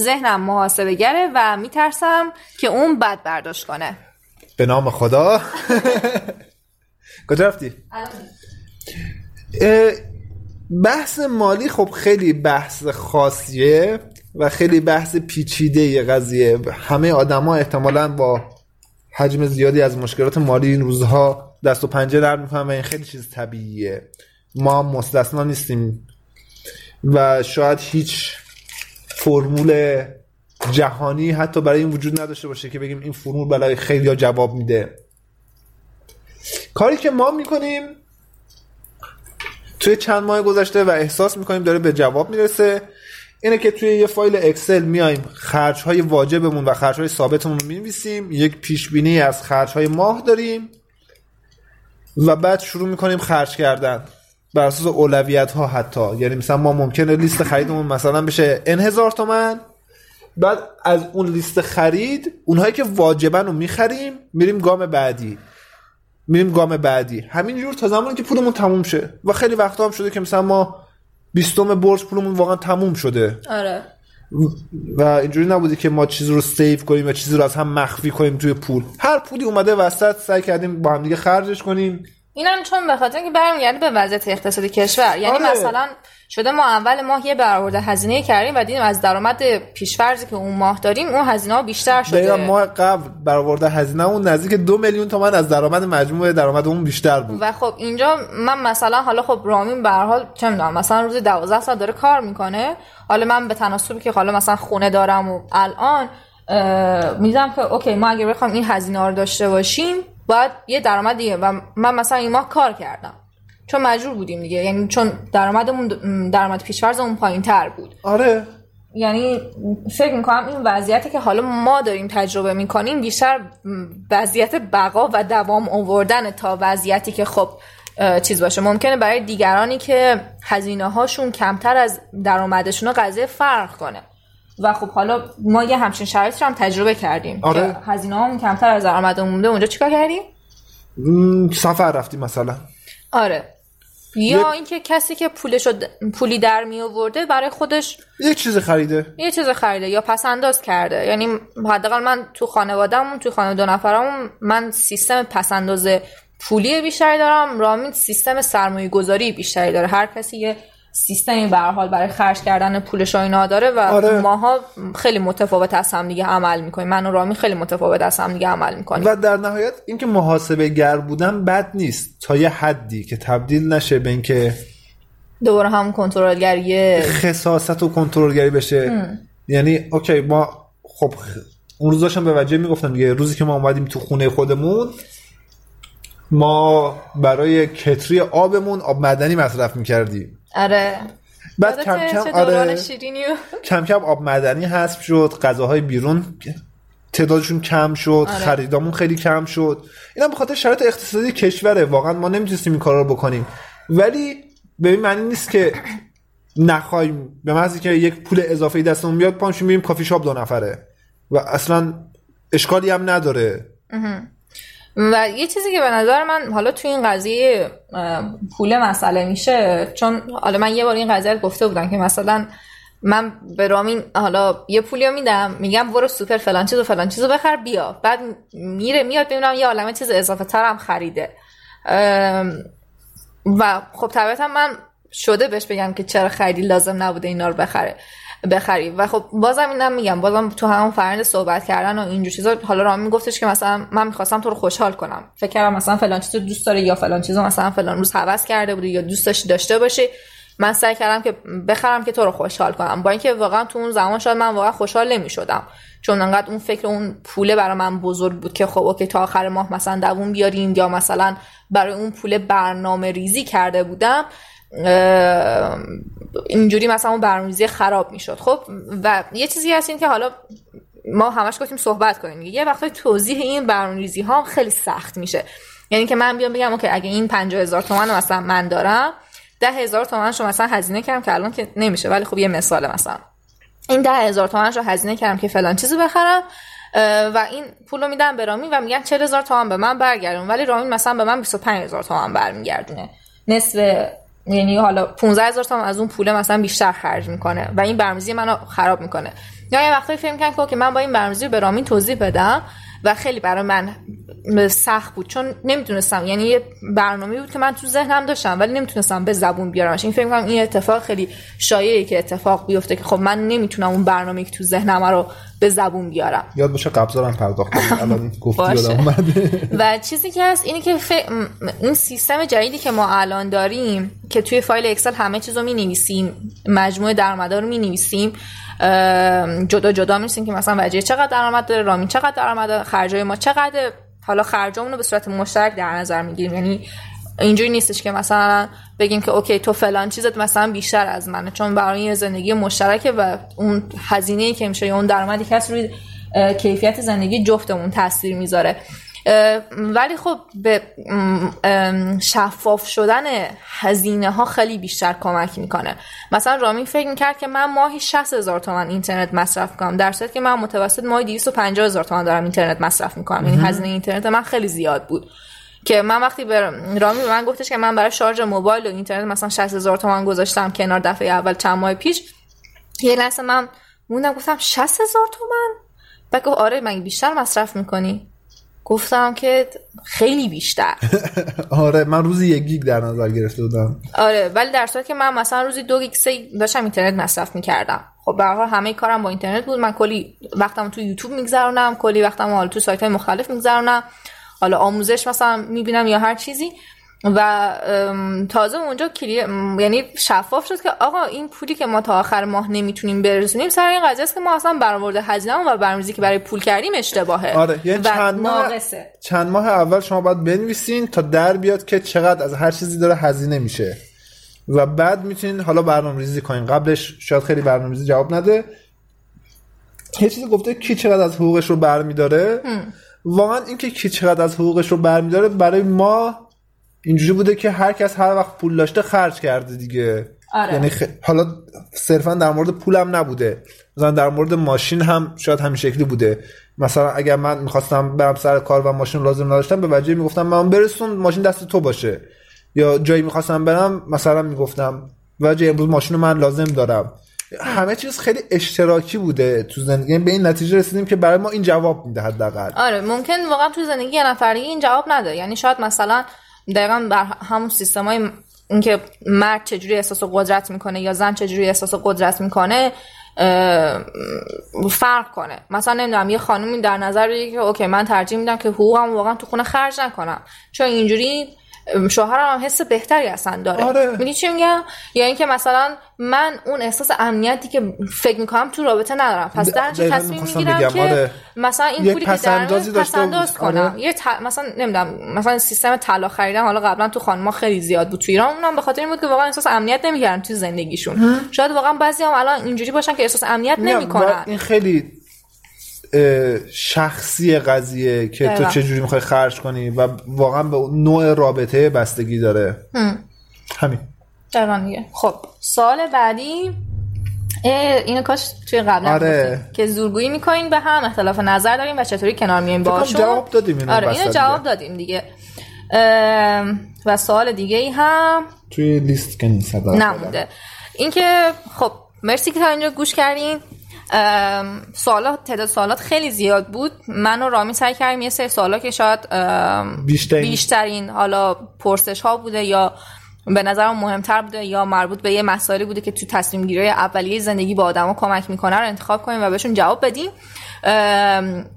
ذهنم محاسبه گره و میترسم که اون بد برداشت کنه. به نام خدا. کجا رفتی؟ بحث مالی خب خیلی بحث خاصیه و خیلی بحث پیچیده یه قضیه. همه آدما احتمالا با حجم زیادی از مشکلات مالی این روزها دست و پنجه نرم می‌کنن و این خیلی چیز طبیعیه. ما مستثنا نیستیم و شاید هیچ فرمول جهانی حتی برای این وجود نداشته باشه که بگیم این فرمول برای خیلی جواب میده. کاری که ما می‌کنیم توی چند ماه گذشته و احساس می‌کنیم داره به جواب می‌رسه اینه که توی یه فایل اکسل میایم خرج های واجبمون و خرج های ثابتمون رو می‌نویسیم یک پیش بینی از خرج های ماه داریم. و بعد شروع می‌کنیم خرج کردن. بر اساس اولویت ها حتی. یعنی مثلا ما ممکنه لیست خریدمون مثلا بشه ان هزار تومن. بعد از اون لیست خرید اونهایی که واجبن رو می‌خریم میریم گام بعدی. میریم گام بعدی. همینجور تا زمانی که پولمون تموم شه. و خیلی وقتا هم شده که مثلا ما بیستم برج پولمون واقعا تموم شده. آره. و اینجوری نبوده که ما چیزی رو سیو کنیم و چیزی رو از هم مخفی کنیم توی پول. هر پولی اومده وسط سعی کردیم با هم دیگه خرجش کنیم. اینم چون به خاطر اینکه برمیگرده به وضعیت اقتصادی کشور. یعنی آره. مثلا شده ما اول ماه یه برآورده هزینه کردیم و دیدیم از درآمد پیشفرضی که اون ماه داریم اون هزینه ها بیشتر دقیقا شده ماه قبل برآورده هزینه اون نزدیک دو میلیون تومن از درآمد مجموع درآمد اون بیشتر بود. و خب اینجا من مثلا حالا خب رامین به هر حال چه می‌دونم مثلا روزی 12 ساعت داره کار می‌کنه. حالا من به تناسبی که حالا مثلا خونه دارم و الان می‌دونم که اوکی ما اگه بخوام این هزینه ها رو داشته باشیم باید یه درآمد دیگه. و من مثلا این ماه کار کردم. چون مجبور بودیم دیگه. یعنی چون درآمدمون درآمد پیشفرضمون پایین تر بود. آره. یعنی فکر می‌کنم این وضعیتی که حالا ما داریم تجربه می‌کنیم بیشتر وضعیت بقا و دوام آوردن تا وضعیتی که خب چیز باشه. ممکنه برای دیگرانی که هزینه هاشون کمتر از درآمدشون قضیه فرق کنه. و خب حالا ما یه همچین شرایطی رو هم تجربه کردیم آره. که هزینه هامون کمتر از درآمدمون بوده اونجا چیکار کردیم؟ سفر رفتیم مثلا. آره. یا اینکه کسی که پولشو د- پولی در می آورده برای خودش یک چیز خریده. یه چیز خریده یا پس انداز کرده. یعنی حداقل من تو خانوادهمون تو خانواده دو نفرمون من سیستم پس انداز پولی بیشتری دارم. رامین سیستم سرمایه گذاری بیشتری داره. هر کسی یه سیستمی به حال برای خرج کردن پولش و اینا داره و آره. ماها خیلی متفاوت از هم دیگه عمل می‌کنیم. من و رامین خیلی متفاوت از هم دیگه عمل می‌کنیم. و در نهایت اینکه محاسبه گر بودن بد نیست. تا یه حدی که تبدیل نشه به اینکه دوباره هم کنترلگری خصاصت و کنترلگری بشه. یعنی اوکی ما خب اون روز داشتم به وجه می‌گفتم دیگه روزی که ما اومدیم تو خونه خودمون ما برای کتری آبمون آب معدنی مصرف می‌کردیم. آره. بعد کم کم آره. کم کم آب معدنی حذف شد غذاهای بیرون تعدادشون کم شد آره. خریدامون خیلی کم شد. اینا به خاطر شرایط اقتصادی کشوره واقعا ما نمی‌تونستیم این کارا رو بکنیم. ولی به این معنی نیست که نخوایم به محضی که یک پول اضافه دستمون بیاد پانشون میریم کافی شاپ دو نفره. و اصلا اشکالی هم نداره. و یه چیزی که به نظر من حالا تو این قضیه پول مسئله میشه چون حالا من یه بار این قضیه رو گفته بودم که مثلا من به رامین حالا یه پولی رو میدم میگم برو سوپر فلان چیز و فلان چیز رو بخر بیا. بعد میره میاد ببینم یه عالمه چیز اضافه تر هم خریده. و خب طبیعتا من شده بهش بگم که چرا خریدی لازم نبوده اینا رو بخره. بخری و خب بازم اینم میگم بازم تو همون فرند صحبت کردن و اینجور چیزا حالا رامین گفتش که مثلا من می‌خواستم تو رو خوشحال کنم. فکر کردم مثلا فلان چیز رو دوست داره یا فلان چیزو مثلا فلان روز هوس کرده بودی یا دوست داشتی داشته باشی من سعی کردم که بخرم که تو رو خوشحال کنم. با اینکه واقعا تو اون زمان شاید من واقعا خوشحال نمی‌شدم. چون انقدر اون فکر اون پوله برای من بزرگ بود که خب اوکی تا آخر ماه مثلا دووم بیاریم یا مثلا برای اون پول برنامه ریزی کرده بودم. اینجوری مثلا اون برنامه‌ریزی خراب می‌شد. خب و یه چیزی هست این که حالا ما همش گفتیم صحبت کنیم. یه وقتی توضیح این برنامه‌ریزی ها خیلی سخت میشه. یعنی که من بیام بگم اوکی اگه این 50000 تومان مثلا من دارم ده هزار تومنش رو مثلا هزینه کردم که الان که نمیشه. ولی خب یه مثال مثلا. این ده هزار تومنش رو هزینه کردم که فلان چیزی بخرم و این پول رو میدم به رامین و میگن 40 هزار تومن به من برگردون. ولی رامین مثلا به من 25 هزار تومن برمیگردونه. نصف یعنی حالا 15 هزار تومن از اون پوله مثلا بیشتر خرج می‌کنه و این برنامه‌ریزی منو خراب می‌کنه. یا یه وقتی فکر می‌کنم که من با این برنامه‌ریزی به رامین توضیح بدم و خیلی برای من سخت بود چون نمی‌تونستم یعنی یه برنامه بود که من تو ذهنم داشتم ولی نمی‌تونستم به زبون بیارمش این فکر می‌کنم این اتفاق خیلی شایعه که اتفاق بیفته که خب من نمی‌تونم اون برنامه که تو ذهنم رو به زبون بیارم. یادت باشه قبضارم پرداخت کنیم. الان گفتی و چیزی که هست اینه که ف... این سیستم جدیدی که ما الان داریم که توی فایل اکسل همه چیز رو می نویسیم مجموعه درآمدا رو می نویسیم جدا جدا می که مثلا وجیه چقدر درآمد داره رامین چقدر درآمد داره خرجای ما چقدر حالا خرجامون رو به صورت مشترک در نظر می‌گیریم. یعنی اینجوری نیستش که مثلا بگیم که OK تو فلان چیزت مثلا بیشتر از منه چون برای یه زندگی مشترکه و اون هزینه ای که میشه یا اون درآمدی که روی کیفیت زندگی جفتمون تاثیر می‌ذاره. ولی خب به شفاف شدن هزینه ها خیلی بیشتر کمک می‌کنه. مثلا رامی فکر می‌کرد که من ماهی 60 هزار تومن اینترنت مصرف کنم در صورتی که من متوسط ماهی 250 هزار تومن دارم اینترنت مصرف می‌کنم. یعنی هزینه اینترنت من خیلی زیاد بود. که من وقتی به رامی به من گفتش که من برای شارژ موبایل و اینترنت مثلا 60 هزار تومن گذاشتم کنار دفعه اول چند ماه پیش یه لحظه من موندم گفتم 60 هزار تومن بعد گفت آره من بیشتر مصرف می‌کنی؟ گفتم که خیلی بیشتر. آره من روزی یک گیگ در نظر گرفته بودم. آره ولی در صورتی که من مثلا روزی دو گیگ سه داشتم اینترنت مصرف می‌کردم. خب به همه کارم با اینترنت بود. من کلی وقتم تو یوتیوب میگذرونم کلی وقتم حالا تو سایت های مختلف میگذرونم. حالا آموزش مثلا می‌بینم یا هر چیزی. و تازه اونجا کلی ام، یعنی شفاف شد که آقا این پولی که ما تا آخر ماه نمی‌تونیم برسونیم سر این قضیه است که ما اصلا برآورد هزینه و برنامه‌ریزی که برای پول کردیم اشتباهه. آره یعنی و چند ماه ناقصه. چند ماه اول شما باید بنویسین تا در بیاد که چقدر از هر چیزی داره هزینه میشه. و بعد می‌تونین حالا برنامه ریزی کنین. قبلش شاید خیلی برنامه ریزی جواب نده. یه چیزی گفته کی چقدر از حقوقش رو برمیداره؟ واقعا اینکه کی چقدر از حقوقش رو برمیداره برای ما اینجوری بوده که هر کس هر وقت پول داشته خرج کرده دیگه. آره. یعنی خ... حالا صرفا در مورد پولم نبوده. مثلا در مورد ماشین هم شاید همین شکلی بوده. مثلا اگر من می‌خواستم برم سر کار و ماشین لازم نداشتم به وجه می‌گفتم من برسون ماشین دست تو باشه. یا جایی می‌خواستم برم مثلا می‌گفتم وجه امروز ماشین رو من لازم دارم. همه چیز خیلی اشتراکی بوده تو زندگی. یعنی به این نتیجه رسیدیم که برای ما این جواب میده حداقل. آره ممکن واقعا تو زندگی یه نفرگی این جواب نده. یعنی شاید مثلا دقیقا بر همون سیستم های اینکه مرد چجوری احساس قدرت می‌کنه یا زن چجوری احساس قدرت می‌کنه فرق کنه. مثلا نمی‌دونم یه خانومی در نظر بگیره که اوکی من ترجیح میدم که حقوقم واقعا تو خونه خرج نکنم. چون اینجوری شوهرم هم حس بهتری اصلا داره آره. می‌دونی چی میگم یا اینکه مثلا من اون احساس امنیتی که فکر می‌کنم تو رابطه ندارم پس در دقیقاً تصمیم می‌گیرم که آره. مثلا این پولی که در پسنداز. کنم آره. یه ت- مثلا نمی‌دونم مثلا سیستم طلا خریدن حالا قبلا تو خانم‌ها خیلی زیاد بود تو ایران اونم به خاطر این بود که واقعا احساس امنیت نمی‌کردن تو زندگیشون شاید واقعا بعضی هم الان اینجوری باشن که احساس امنیت نمی‌کنن این خیلی شخصی قضیه که تو دقیقاً. چجوری می‌خوای خرج کنی و واقعا به نوع رابطه بستگی داره همین دقیقاً دیگه خب سوال بعدی اینو کاش توی قبلا آره. که زورگویی می‌کنین به هم اختلاف نظر داریم و چطوری کنار میایم باشون جواب دادیم اینو آره اینو دیگه. جواب دادیم دیگه و سوال دیگه ای هم توی لیست که. نمونده اینکه خب مرسی که تا اینجا گوش کردین سوالات تعداد سوالات خیلی زیاد بود. من و رامی سعی کردیم یه سری سوالا که شاید بیشترین- بیشترین حالا پرسش ها بوده یا به نظرم مهمتر بوده یا مربوط به یه مسائلی بوده که تو تصمیم گیری اولیه زندگی با آدما کمک می‌کنه رو انتخاب کنیم و بهشون جواب بدیم.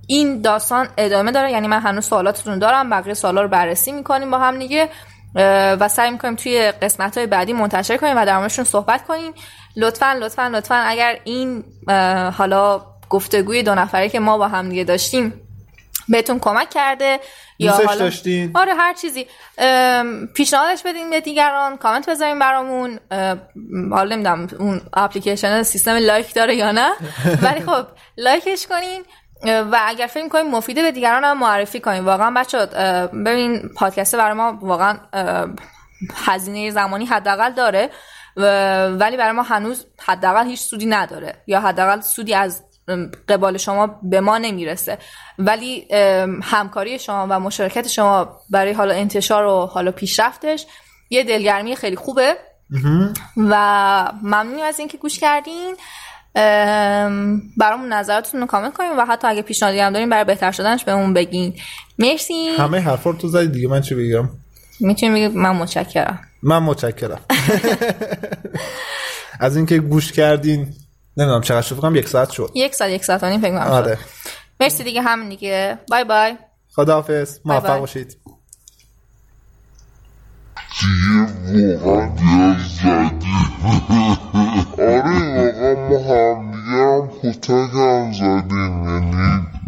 این داستان ادامه داره. یعنی من هنوز سوالاتتون دارم بقیه سوالا رو بررسی می‌کنیم با هم دیگه. و سعی می‌کنیم توی قسمت های بعدی منتشر کنیم و در موردشون صحبت کنیم. لطفا لطفا لطفا اگر این حالا گفتگوی دو نفره که ما با هم دیگه داشتیم بهتون کمک کرده یا حالا داشتین؟ آره هر چیزی. پیشنهادش بدین به دیگران کامنت بذارین برامون. حالا نمی‌دونم اون اپلیکیشن سیستم like داره یا نه. ولی خب like ش کنین. و اگر فکر کنین مفیده به دیگران هم معرفی کنین واقعا بچه ببین پادکست برای ما واقعا هزینه زمانی حداقل داره ولی برای ما هنوز حداقل هیچ سودی نداره یا حداقل سودی از قبال شما به ما نمی‌رسه. ولی همکاری شما و مشارکت شما برای حالا انتشار و حالا پیشرفتش یه دلگرمی خیلی خوبه. و ممنون از اینکه گوش کردین. برامون نظراتتون رو کامنت کنین و حتی اگه پیشنهادی هم دارین برای بهتر شدنش بهمون بگین. مرسی. همه حرفا تو زدی دیگه من چی بگم؟ می‌تونیم بگید من متشکرم. من متشکرم. از اینکه گوش کردین نمی‌دونم چقدر شد فکر کنم یک ساعت شد. یک ساعت یک ساعت و نیم فکر کنم. آره. مرسی دیگه همین دیگه. بای بای. خداحافظ. موفق. باشید. diye واقعا نیاز زدیم آره واقعا ما هم دیگه هم کتک هم زدیم یعنی